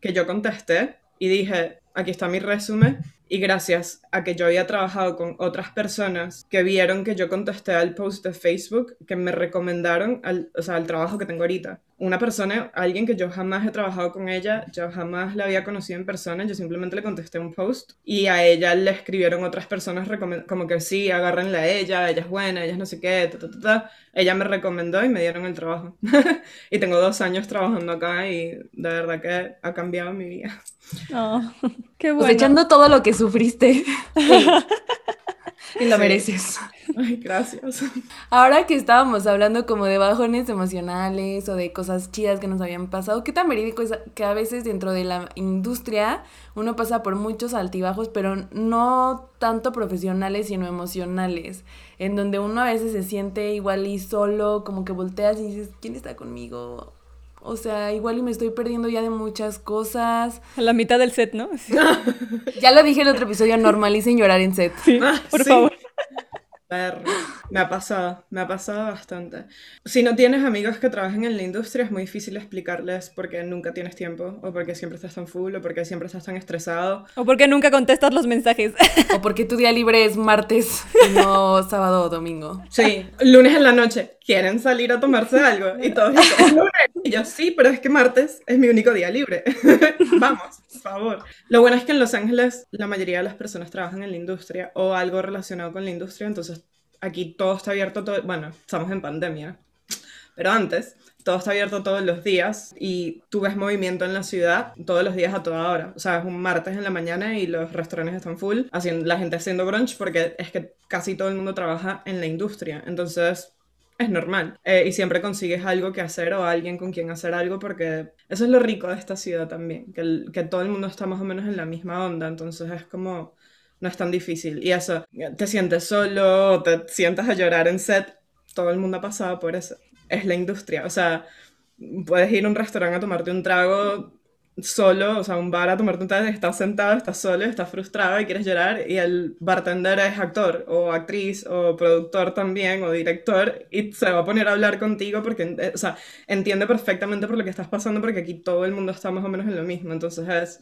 que yo contesté y dije, aquí está mi resumen. Y gracias a que yo había trabajado con otras personas que vieron que yo contesté al post de Facebook, que me recomendaron al, o sea, al trabajo que tengo ahorita. Una persona, alguien que yo jamás he trabajado con ella, yo jamás la había conocido en persona, yo simplemente le contesté un post y a ella le escribieron otras personas como que sí, agárrenla a ella, ella es buena, ella es no sé qué, ta, ta, ta, ta. Ella me recomendó y me dieron el trabajo. y tengo dos años trabajando acá y de verdad que ha cambiado mi vida. Oh, qué bueno. Cosechando todo lo que sufriste. Y lo Sí. mereces. Ay, gracias. Ahora que estábamos hablando como de bajones emocionales o de cosas chidas que nos habían pasado, ¿qué tan verídico es que a veces dentro de la industria uno pasa por muchos altibajos, pero no tanto profesionales, sino emocionales, en donde uno a veces se siente igual y solo, como que volteas y dices, ¿quién está conmigo? O sea, igual y me estoy perdiendo ya de muchas cosas. A la mitad del set, ¿no? Sí, Ya lo dije en el otro episodio, normalicen llorar en set. por Sí. favor. Perro. Me ha pasado, me ha pasado bastante. Si no tienes amigos que trabajen en la industria, es muy difícil explicarles porque nunca tienes tiempo, o porque siempre estás tan full, o porque siempre estás tan estresado. O porque nunca contestas los mensajes. O porque tu día libre es martes y no sábado o domingo. Sí, lunes en la noche, ¿quieren salir a tomarse algo? Y todos dicen, "Es lunes. Y yo, sí, pero es que martes es mi único día libre. Vamos, por favor. Lo bueno es que en Los Ángeles la mayoría de las personas trabajan en la industria o algo relacionado con la industria, entonces aquí todo está abierto, todo, bueno, estamos en pandemia, pero antes todo está abierto todos los días y tú ves movimiento en la ciudad todos los días a toda hora. O sea, es un martes en la mañana y los restaurantes están full, haciendo, la gente haciendo brunch porque es que casi todo el mundo trabaja en la industria. Entonces, es normal. Eh, y siempre consigues algo que hacer o alguien con quien hacer algo porque eso es lo rico de esta ciudad también, que, que todo el mundo está más o menos en la misma onda. Entonces es como, no es tan difícil. Y eso, te sientes solo, te sientas a llorar en set, todo el mundo ha pasado por eso. Es la industria. O sea, puedes ir a un restaurante a tomarte un trago solo, o sea, un bar a tomarte un trago, estás sentado, estás solo, estás frustrado y quieres llorar, y el bartender es actor, o actriz, o productor también, o director, y se va a poner a hablar contigo porque, eh, o sea, entiende perfectamente por lo que estás pasando, porque aquí todo el mundo está más o menos en lo mismo, entonces es,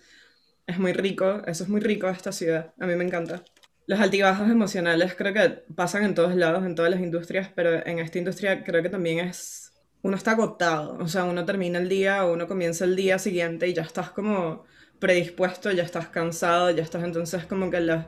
es muy rico, eso es muy rico esta ciudad, a mí me encanta. Los altibajos emocionales creo que pasan en todos lados, en todas las industrias, pero en esta industria creo que también es... Uno está agotado, o sea, uno termina el día uno comienza el día siguiente y ya estás como predispuesto, ya estás cansado, ya estás entonces como que los,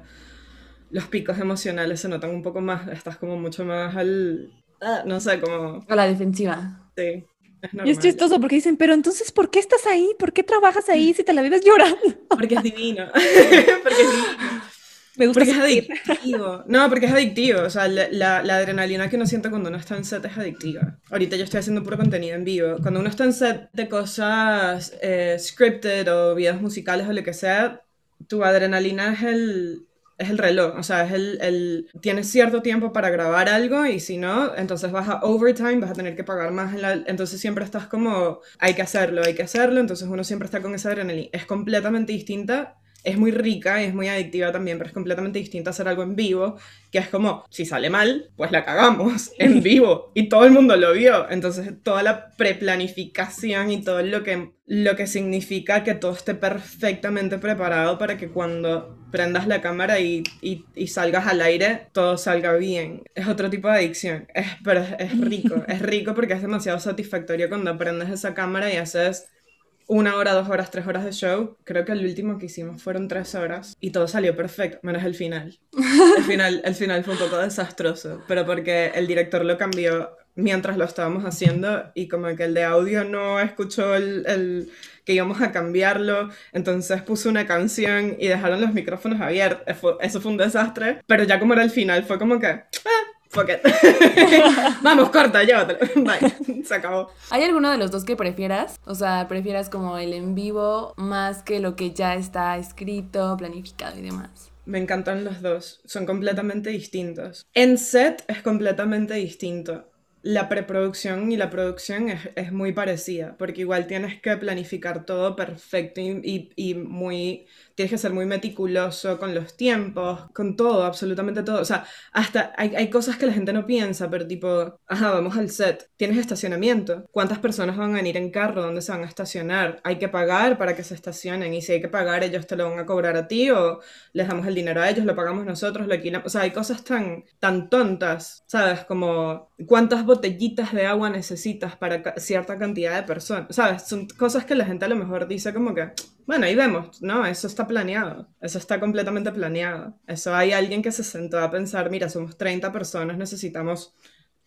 los picos emocionales se notan un poco más, estás como mucho más al... ah, no sé, como... A la defensiva. Sí, es Y es chistoso porque dicen, pero entonces, ¿por qué estás ahí? ¿Por qué trabajas ahí si te la vives llorando? Porque es divino. porque es divino. Me gusta Porque es adictivo. No, porque es adictivo. O sea, la, la- la adrenalina que uno siente cuando uno está en set es adictiva. Ahorita yo estoy haciendo puro contenido en vivo. Cuando uno está en set de cosas eh, scripted o videos musicales o lo que sea, tu adrenalina es el, es el reloj, o sea, es el, el, tienes cierto tiempo para grabar algo y si no, entonces vas a overtime, vas a tener que pagar más, en la, entonces siempre estás como, hay que hacerlo, hay que hacerlo, entonces uno siempre está con esa adrenalina. Es completamente distinta es muy rica y es muy adictiva también, pero es completamente distinta hacer algo en vivo, que es como, si sale mal, pues la cagamos en vivo y todo el mundo lo vio. Entonces, toda la preplanificación y todo lo que, lo que significa que todo esté perfectamente preparado para que cuando prendas la cámara y, y, salgas al aire, todo salga bien. Es otro tipo de adicción, es, pero es, es rico, es rico porque es demasiado satisfactorio cuando prendes esa cámara y haces una hora, dos horas, tres horas de show. Creo que el último que hicimos fueron tres horas y todo salió perfecto, menos el final. El final, el final fue un poco desastroso, pero porque el director lo cambió mientras lo estábamos haciendo y como que el de audio no escuchó el, el que íbamos a cambiarlo, entonces puso una canción y dejaron los micrófonos abiertos. Eso fue un desastre, pero ya como era el final fue como que... Ah, fuck it. Vamos, corta, llévatelo. Bye. Se acabó. ¿Hay alguno de los dos que prefieras? O sea, prefieras como el en vivo más que lo que ya está escrito, planificado y demás. Me encantan los dos. Son completamente distintos. En set es completamente distinto. La preproducción y la producción es, es muy parecida, porque igual tienes que planificar todo perfecto y, y, y muy tienes que ser muy meticuloso con los tiempos, con todo, absolutamente todo. O sea, hasta hay, hay, cosas que la gente no piensa, pero tipo, ajá, vamos al set, tienes estacionamiento. ¿Cuántas personas van a venir en carro? ¿Dónde se van a estacionar? Hay que pagar para que se estacionen y si hay que pagar, ellos te lo van a cobrar a ti o les damos el dinero a ellos, lo pagamos nosotros, lo alquilamos. O sea, hay cosas tan, tan tontas, ¿sabes? Como cuántas botellitas de agua necesitas para cierta cantidad de personas, ¿sabes? Son cosas que la gente a lo mejor dice como que bueno, ahí vemos, ¿no? Eso está planeado, eso está completamente planeado. Eso hay alguien que se sentó a pensar, mira, somos 30 personas, necesitamos,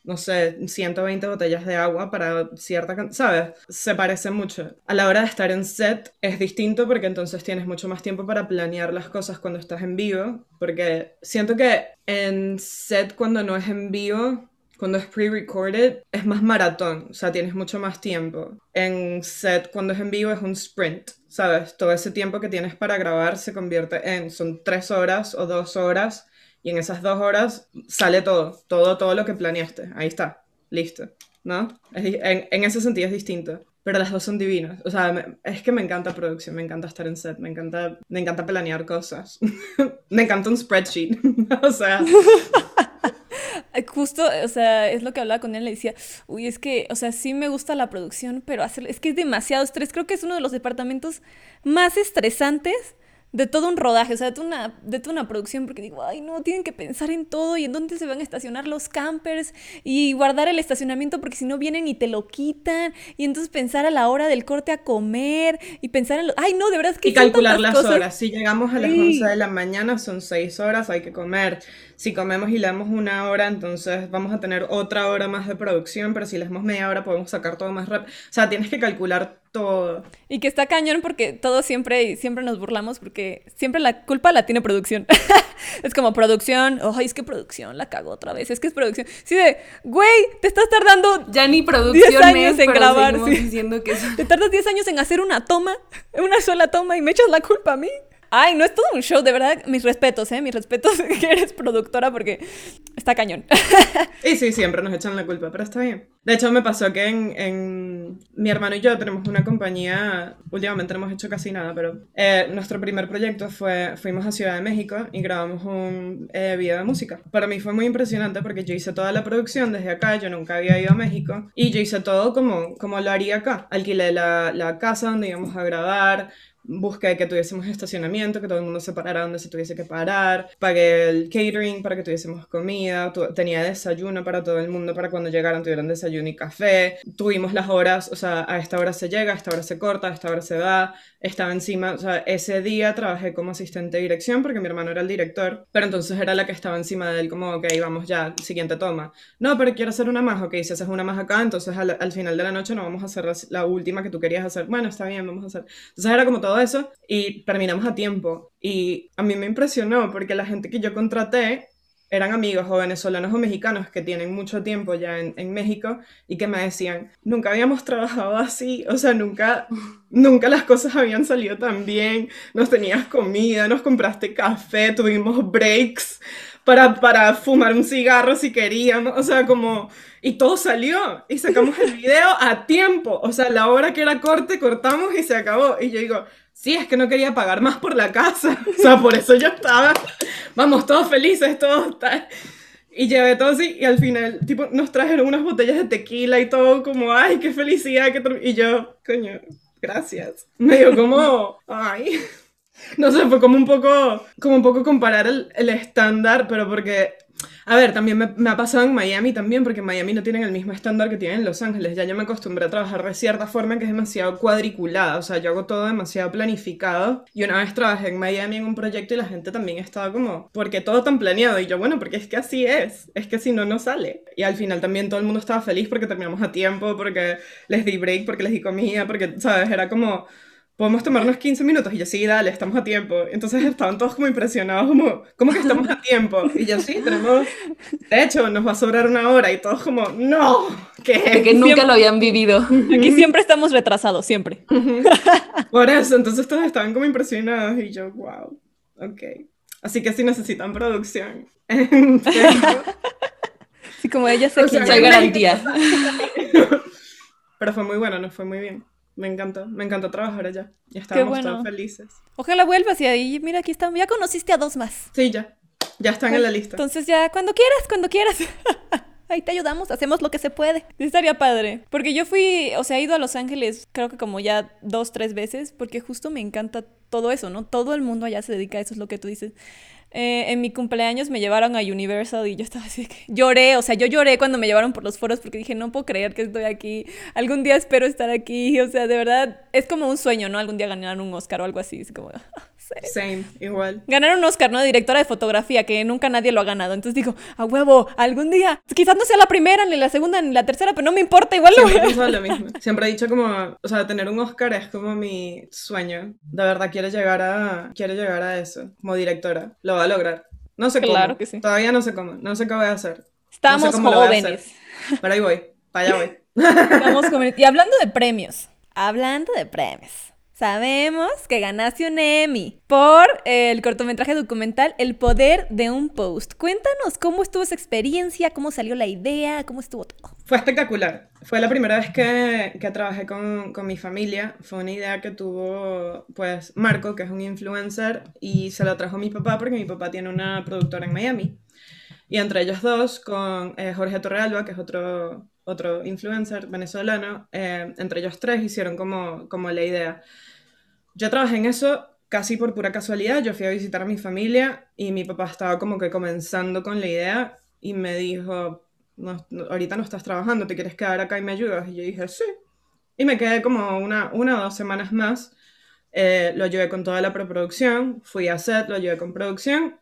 no sé, 120 botellas de agua para cierta cantidad, ¿sabes? Se parece mucho. A la hora de estar en set es distinto porque entonces tienes mucho más tiempo para planear las cosas cuando estás en vivo, porque siento que en set cuando no es en vivo cuando es pre-recorded es más maratón, o sea, tienes mucho más tiempo. En set, cuando es en vivo, es un sprint, ¿sabes? Todo ese tiempo que tienes para grabar se convierte en, son tres horas o dos horas, y en esas dos horas sale todo, todo, todo lo que planeaste. Ahí está, listo, ¿no? en, en ese sentido es distinto pero las dos son divinas. O sea, es que me encanta producción, me encanta estar en set, me encanta, me encanta planear cosas. me encanta un spreadsheet. o sea, Justo, o sea, es lo que hablaba con él, le decía, uy, es que, o sea, sí me gusta la producción, pero hacer, es que es demasiado estrés. Creo que es uno de los departamentos más estresantes de todo un rodaje, o sea, de toda, una, de toda una producción, porque digo, ay, no, tienen que pensar en todo y en dónde se van a estacionar los campers y guardar el estacionamiento porque si no vienen y te lo quitan y entonces pensar a la hora del corte a comer y pensar en lo... Ay, no, de verdad es que... Y calcular las horas, si llegamos a las 11 de la mañana son 6 horas, hay que comer. Si comemos y le damos una hora, entonces vamos a tener otra hora más de producción, pero si le damos media hora podemos sacar todo más rápido. O sea, tienes que calcular todo. Y que está cañón porque todos siempre, siempre nos burlamos porque siempre la culpa la tiene producción. es como producción, ay, es que producción la cago otra vez, es que es producción. Sí, de, güey, te estás tardando ya ni producción 10 años en grabar. Sí. diciendo que Te tardas 10 años en hacer una toma, una sola toma y me echas la culpa a mí. Ay, no es todo un show, de verdad, mis respetos, ¿eh? Mis respetos que eres productora porque está cañón. Y sí, siempre nos echan la culpa, pero está bien. De hecho, me pasó que en, en mi hermano y yo tenemos una compañía, últimamente no hemos hecho casi nada, pero eh, nuestro primer proyecto fue, fuimos a Ciudad de México y grabamos un eh, video de música. Para mí fue muy impresionante porque yo hice toda la producción desde acá, yo nunca había ido a México y yo hice todo como, como lo haría acá. Alquilé la, la casa donde íbamos a grabar, busqué que tuviésemos estacionamiento, que todo el mundo se parara donde se tuviese que parar, pagué el catering para que tuviésemos comida, tenía desayuno para todo el mundo para cuando llegaran tuvieran desayuno y café, tuvimos las horas, o sea, a esta hora se llega, a esta hora se corta, a esta hora se va, estaba encima, o sea, ese día trabajé como asistente de dirección porque mi hermano era el director, pero entonces era la que estaba encima de él como, ok, vamos ya, siguiente toma. No, pero quiero hacer una más, ok, si haces una más acá, entonces al, al final de la noche no vamos a hacer la, la última que tú querías hacer, bueno, está bien, vamos a hacer. Entonces era como todo eso y terminamos a tiempo. Y a mí me impresionó porque la gente que yo contraté eran amigos o venezolanos o mexicanos que tienen mucho tiempo ya en, en, México y que me decían, nunca habíamos trabajado así, o sea, nunca, nunca las cosas habían salido tan bien, nos tenías comida, nos compraste café, tuvimos breaks para, para fumar un cigarro si queríamos, o sea, como, y todo salió, y sacamos el video a tiempo, o sea, la hora que era corte, cortamos y se acabó, y yo digo, Sí, es que no quería pagar más por la casa. O sea, por eso yo estaba, vamos, todos felices, todos tal. Y llevé todo así y al final, tipo, nos trajeron unas botellas de tequila y todo como, ay, qué felicidad. Qué y yo, coño, gracias. Medio como, ay. No sé, fue como un poco, como un poco comparar el, el estándar, pero porque a ver, también me, ha pasado en Miami también, porque en Miami no tienen el mismo estándar que tienen en Los Ángeles. Ya yo me acostumbré a trabajar de cierta forma que es demasiado cuadriculada, o sea, yo hago todo demasiado planificado. Y una vez trabajé en Miami en un proyecto y la gente también estaba como, ¿por qué todo tan planeado? Y yo, bueno, porque es que así es, es que si no, no sale. Y al final también todo el mundo estaba feliz porque terminamos a tiempo, porque les di break, porque les di comida, porque, ¿sabes? Era como podemos tomarnos 15 minutos. Y yo, sí, dale, estamos a tiempo. Entonces estaban todos como impresionados, como, ¿cómo que estamos a tiempo? Y yo, sí, tenemos, de hecho, nos va a sobrar una hora. Y todos como, no, que Que nunca lo habían vivido. Aquí siempre estamos retrasados, siempre. Por eso, entonces todos estaban como impresionados. Y yo, wow, ok. Así que sí necesitan producción. sí, como ella se o garantía. Pero fue muy bueno, nos fue muy bien. Me encantó, me encantó trabajar allá. Y estábamos todos felices. Ojalá vuelvas y ahí, mira, aquí estamos. Ya conociste a dos más. Sí, ya. Ya están en la lista. Entonces ya, cuando quieras, cuando quieras. ahí te ayudamos, hacemos lo que se puede. estaría padre. Porque yo fui, o sea, he ido a Los Ángeles creo que como ya dos, tres veces, porque justo me encanta todo eso, ¿no? Todo el mundo allá se dedica a eso, es lo que tú dices. Eh, en mi cumpleaños me llevaron a Universal y yo estaba así que lloré, o sea, yo lloré cuando me llevaron por los foros porque dije, no puedo creer que estoy aquí, algún día espero estar aquí, o sea, de verdad, es como un sueño, ¿no? Algún día ganar un Oscar o algo así, es como, Same, igual. Ganar un Oscar, ¿no? Directora de fotografía, que nunca nadie lo ha ganado. Entonces digo, a huevo, algún día. Quizás no sea la primera, ni la segunda, ni la tercera, pero no me importa, igual lo voy a... lo mismo. Siempre he dicho como, o sea, tener un Oscar es como mi sueño. De verdad, quiero llegar a, quiero llegar a eso, como directora. Lo va a lograr. No sé cómo. Claro que sí. Todavía no sé cómo, no sé qué voy a hacer. Estamos jóvenes. Pero ahí voy, para allá voy. Estamos jóvenes. Y hablando de premios, hablando de premios. Sabemos que ganaste un Emmy por el cortometraje documental El poder de un post. Cuéntanos cómo estuvo esa experiencia, cómo salió la idea, cómo estuvo todo. Fue espectacular. Fue la primera vez que, que trabajé con, con, mi familia. Fue una idea que tuvo, pues, Marco, que es un influencer, y se lo trajo mi papá porque mi papá tiene una productora en Miami. Y entre ellos dos, con eh, Jorge Torrealba, que es otro, otro influencer venezolano, eh, entre ellos tres hicieron como, como la idea. Yo trabajé en eso casi por pura casualidad. Yo fui a visitar a mi familia y mi papá estaba como que comenzando con la idea y me dijo, no, ahorita no estás trabajando, ¿te quieres quedar acá y me ayudas? Y yo dije, sí. Y me quedé como una, una o dos semanas más. Eh, lo ayudé con toda la preproducción, fui a set, lo ayudé con producción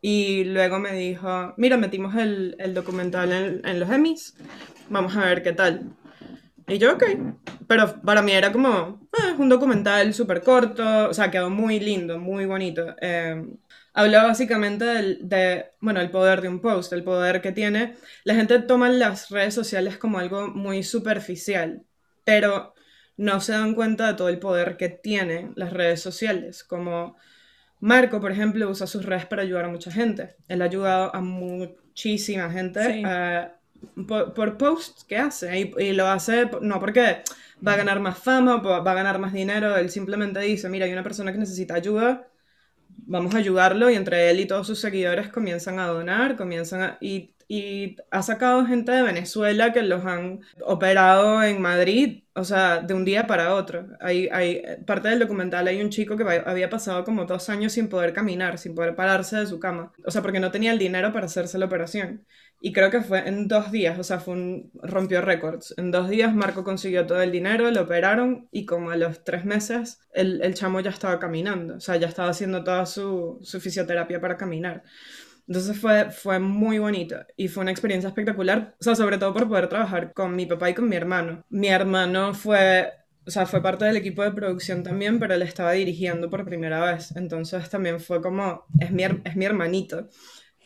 y luego me dijo, mira, metimos el, el documental en, en, los Emmys, vamos a ver qué tal. Y yo, ok. Pero para mí era como ah, un documental súper corto, o sea, quedó muy lindo, muy bonito. Eh, hablaba básicamente del, de, bueno, el poder de un post, el poder que tiene. La gente toma las redes sociales como algo muy superficial, pero no se dan cuenta de todo el poder que tienen las redes sociales. Como Marco, por ejemplo, usa sus redes para ayudar a mucha gente. Él ha ayudado a muchísima gente. a por, post que hace y, lo hace no porque va a ganar más fama va a ganar más dinero, él simplemente dice, mira, hay una persona que necesita ayuda, vamos a ayudarlo y entre él y todos sus seguidores comienzan a donar, comienzan a... Y, y ha sacado gente de Venezuela que los han operado en Madrid, o sea, de un día para otro. Hay, hay, parte del documental hay un chico que había pasado como dos años sin poder caminar, sin poder pararse de su cama, o sea, porque no tenía el dinero para hacerse la operación. Y creo que fue en dos días, o sea, fue un, rompió récords. En dos días Marco consiguió todo el dinero, lo operaron y como a los tres meses el, el chamo ya estaba caminando, o sea, ya estaba haciendo toda su, su fisioterapia para caminar. Entonces fue, fue muy bonito y fue una experiencia espectacular, o sea, sobre todo por poder trabajar con mi papá y con mi hermano. Mi hermano fue, o sea, fue parte del equipo de producción también, pero él estaba dirigiendo por primera vez, entonces también fue como, es mi, es mi hermanito.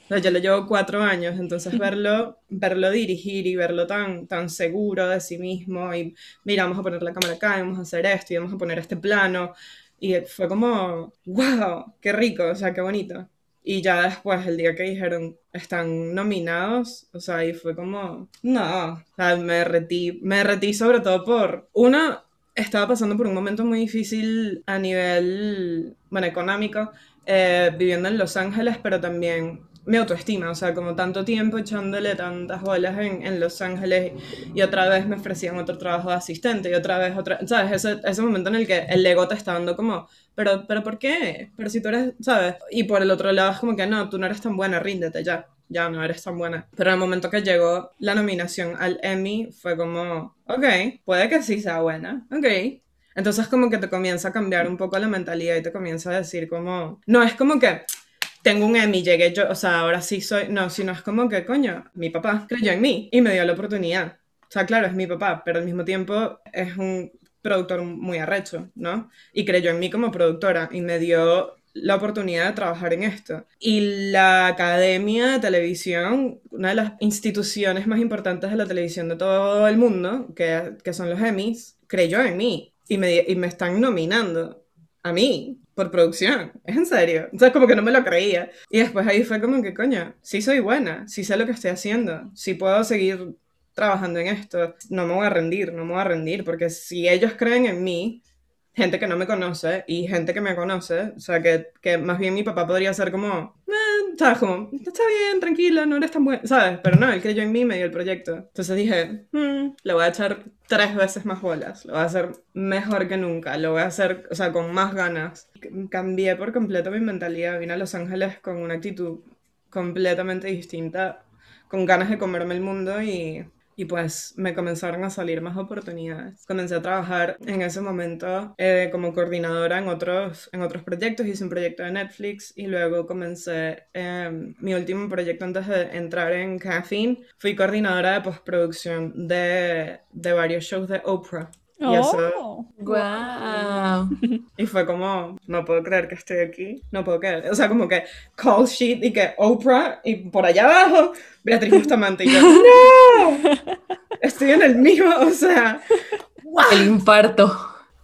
O sea, yo le llevo cuatro años, entonces verlo, verlo dirigir y verlo tan, tan seguro de sí mismo y mira, vamos a poner la cámara acá, vamos a hacer esto y vamos a poner este plano. Y fue como, wow, qué rico, o sea, qué bonito. Y ya después, el día que dijeron, están nominados, o sea, ahí fue como, no, o sea, me derretí, me derretí sobre todo por, uno, estaba pasando por un momento muy difícil a nivel, bueno, económico, eh, viviendo en Los Ángeles, pero también mi autoestima, o sea, como tanto tiempo echándole tantas bolas en, en, Los Ángeles y otra vez me ofrecían otro trabajo de asistente y otra vez otra, ¿sabes? Ese, ese momento en el que el ego te está dando como, pero, pero ¿por qué? Pero si tú eres, ¿sabes? Y por el otro lado es como que no, tú no eres tan buena, ríndete ya, ya no eres tan buena. Pero en el momento que llegó la nominación al Emmy fue como, ok, puede que sí sea buena, ok. Entonces como que te comienza a cambiar un poco la mentalidad y te comienza a decir como, no es como que tengo un Emmy, llegué yo, o sea, ahora sí soy, no, sino es como que, coño, mi papá creyó en mí y me dio la oportunidad. O sea, claro, es mi papá, pero al mismo tiempo es un productor muy arrecho, ¿no? Y creyó en mí como productora y me dio la oportunidad de trabajar en esto. Y la Academia de Televisión, una de las instituciones más importantes de la televisión de todo el mundo, que, que son los Emmys, creyó en mí y me, y me están nominando a mí por producción. Es en serio. Entonces como que no me lo creía. Y después ahí fue como que, coño, sí soy buena, sí sé lo que estoy haciendo, sí puedo seguir trabajando en esto, no me voy a rendir, no me voy a rendir, porque si ellos creen en mí, gente que no me conoce y gente que me conoce, o sea, que, que más bien mi papá podría ser como, eh, ¿sabes? Como, está bien, tranquila, no eres tan buena, ¿sabes? Pero no, él creyó en mí me dio el proyecto. Entonces dije, mm, le voy a echar tres veces más bolas, lo voy a hacer mejor que nunca, lo voy a hacer, o sea, con más ganas. Cambié por completo mi mentalidad, vine a Los Ángeles con una actitud completamente distinta, con ganas de comerme el mundo y y pues me comenzaron a salir más oportunidades. Comencé a trabajar en ese momento eh, como coordinadora en otros, en otros proyectos, hice un proyecto de Netflix y luego comencé em, mi último proyecto antes de entrar en Caffeine, fui coordinadora de postproducción de, de varios shows de Oprah. Y Oh, Wow. Y fue como, no puedo creer que estoy aquí, no puedo creer. O sea, como que call sheet y que Oprah y por allá abajo Beatriz Bustamante y yo, ¡No! Estoy en el mismo, o sea, El infarto.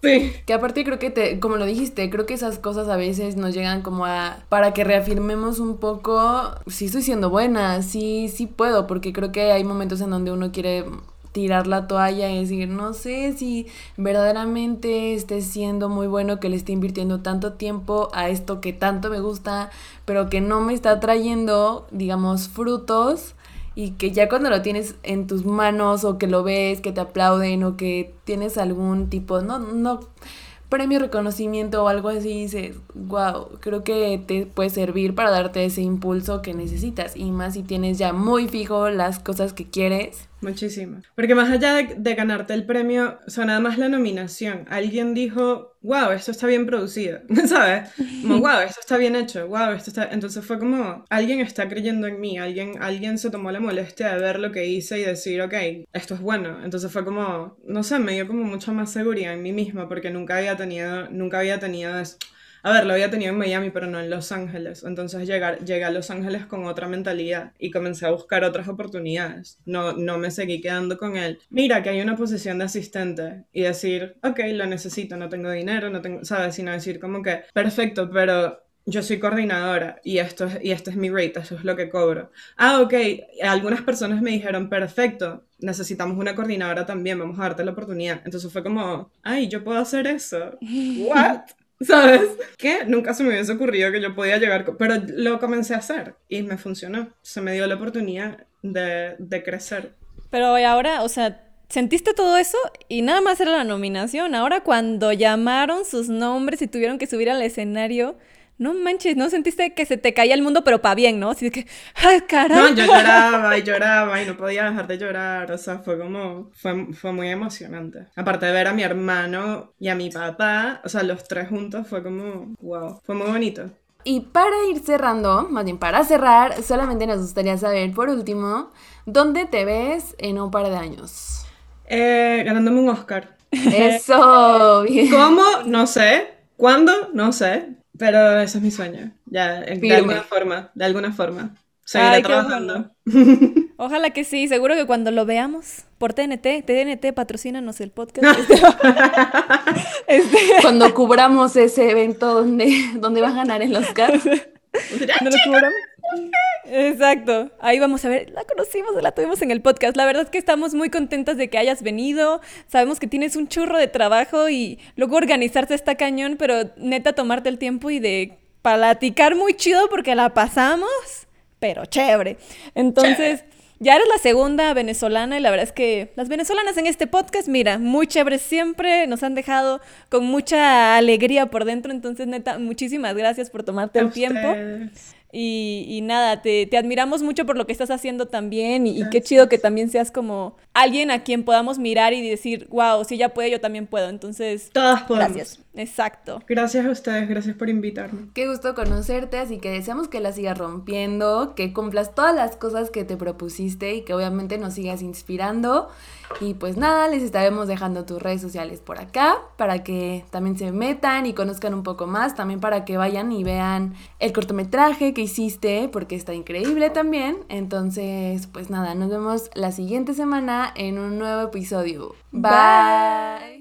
sí. Que aparte creo que te, como lo dijiste, creo que esas cosas a veces nos llegan como a, para que reafirmemos un poco, sí estoy siendo buena, sí, sí puedo, porque creo que hay momentos en donde uno quiere tirar la toalla y decir, no sé si verdaderamente esté siendo muy bueno que le esté invirtiendo tanto tiempo a esto que tanto me gusta, pero que no me está trayendo, digamos, frutos y que ya cuando lo tienes en tus manos o que lo ves, que te aplauden o que tienes algún tipo, no, no, premio, reconocimiento o algo así, dices, wow, creo que te puede servir para darte ese impulso que necesitas y más si tienes ya muy fijo las cosas que quieres. Muchísimo. Porque más allá de, de, ganarte el premio, o sea, nada más la nominación. Alguien dijo, wow, esto está bien producido, ¿sabes? Como, wow, esto está bien hecho, wow, esto está... Entonces fue como, alguien está creyendo en mí, alguien, alguien se tomó la molestia de ver lo que hice y decir, ok, esto es bueno. Entonces fue como, no sé, me dio como mucha más seguridad en mí misma porque nunca había tenido, nunca había tenido... Eso. A ver, lo había tenido en Miami, pero no en Los Ángeles. Entonces llegar, llegué a Los Ángeles con otra mentalidad y comencé a buscar otras oportunidades. No, no me seguí quedando con él. Mira, que hay una posición de asistente y decir, ok, lo necesito, no tengo dinero, no tengo, ¿sabes? Sino decir como que, perfecto, pero yo soy coordinadora y esto es, y este es mi rate, eso es lo que cobro. Ah, ok, algunas personas me dijeron, perfecto, necesitamos una coordinadora también, vamos a darte la oportunidad. Entonces fue como, ay, yo puedo hacer eso. ¿What? ¿Sabes? Que nunca se me hubiese ocurrido que yo podía llegar, pero lo comencé a hacer y me funcionó. Se me dio la oportunidad de, de crecer. Pero ahora, o sea, sentiste todo eso y nada más era la nominación. Ahora cuando llamaron sus nombres y tuvieron que subir al escenario, no manches, ¿no sentiste que se te caía el mundo, pero para bien, ¿no? Así de que, ¡ay, carajo! No, yo lloraba y lloraba y no podía dejar de llorar. O sea, fue como, fue, fue muy emocionante. Aparte de ver a mi hermano y a mi papá, o sea, los tres juntos, fue como, wow, fue muy bonito. Y para ir cerrando, más bien para cerrar, solamente nos gustaría saber, por último, ¿dónde te ves en un par de años? Eh, ganándome un Oscar. Eso, bien. ¿Cómo? No sé. ¿Cuándo? No sé. Pero ese es mi sueño. Ya, de Firme. alguna forma, de alguna forma. seguiré Ay, trabajando. Ojalá que sí, seguro que cuando lo veamos por TNT, TNT patrocínanos el podcast. Este, Cuando cubramos ese evento donde, donde va a ganar el Oscar. ¿No lo cubramos? Exacto. Ahí vamos a ver. La conocimos, la tuvimos en el podcast. La verdad es que estamos muy contentas de que hayas venido. Sabemos que tienes un churro de trabajo y luego organizarse está cañón, pero neta tomarte el tiempo y de platicar muy chido porque la pasamos, pero chévere. Entonces, ya eres la segunda venezolana y la verdad es que las venezolanas en este podcast, mira, muy chévere siempre, nos han dejado con mucha alegría por dentro. Entonces, neta, muchísimas gracias por tomarte el tiempo. Y nada, te, te admiramos mucho por lo que estás haciendo también y, y qué chido que también seas como alguien a quien podamos mirar y decir, wow, si ella puede, yo también puedo. Entonces, Todas podemos. gracias. Exacto. Gracias a ustedes, gracias por invitarme. Qué gusto conocerte, así que deseamos que la sigas rompiendo, que cumplas todas las cosas que te propusiste y que obviamente nos sigas inspirando. Y pues nada, les estaremos dejando tus redes sociales por acá para que también se metan y conozcan un poco más, también para que vayan y vean el cortometraje que hiciste, porque está increíble también. Entonces, pues nada, nos vemos la siguiente semana en un nuevo episodio. Bye.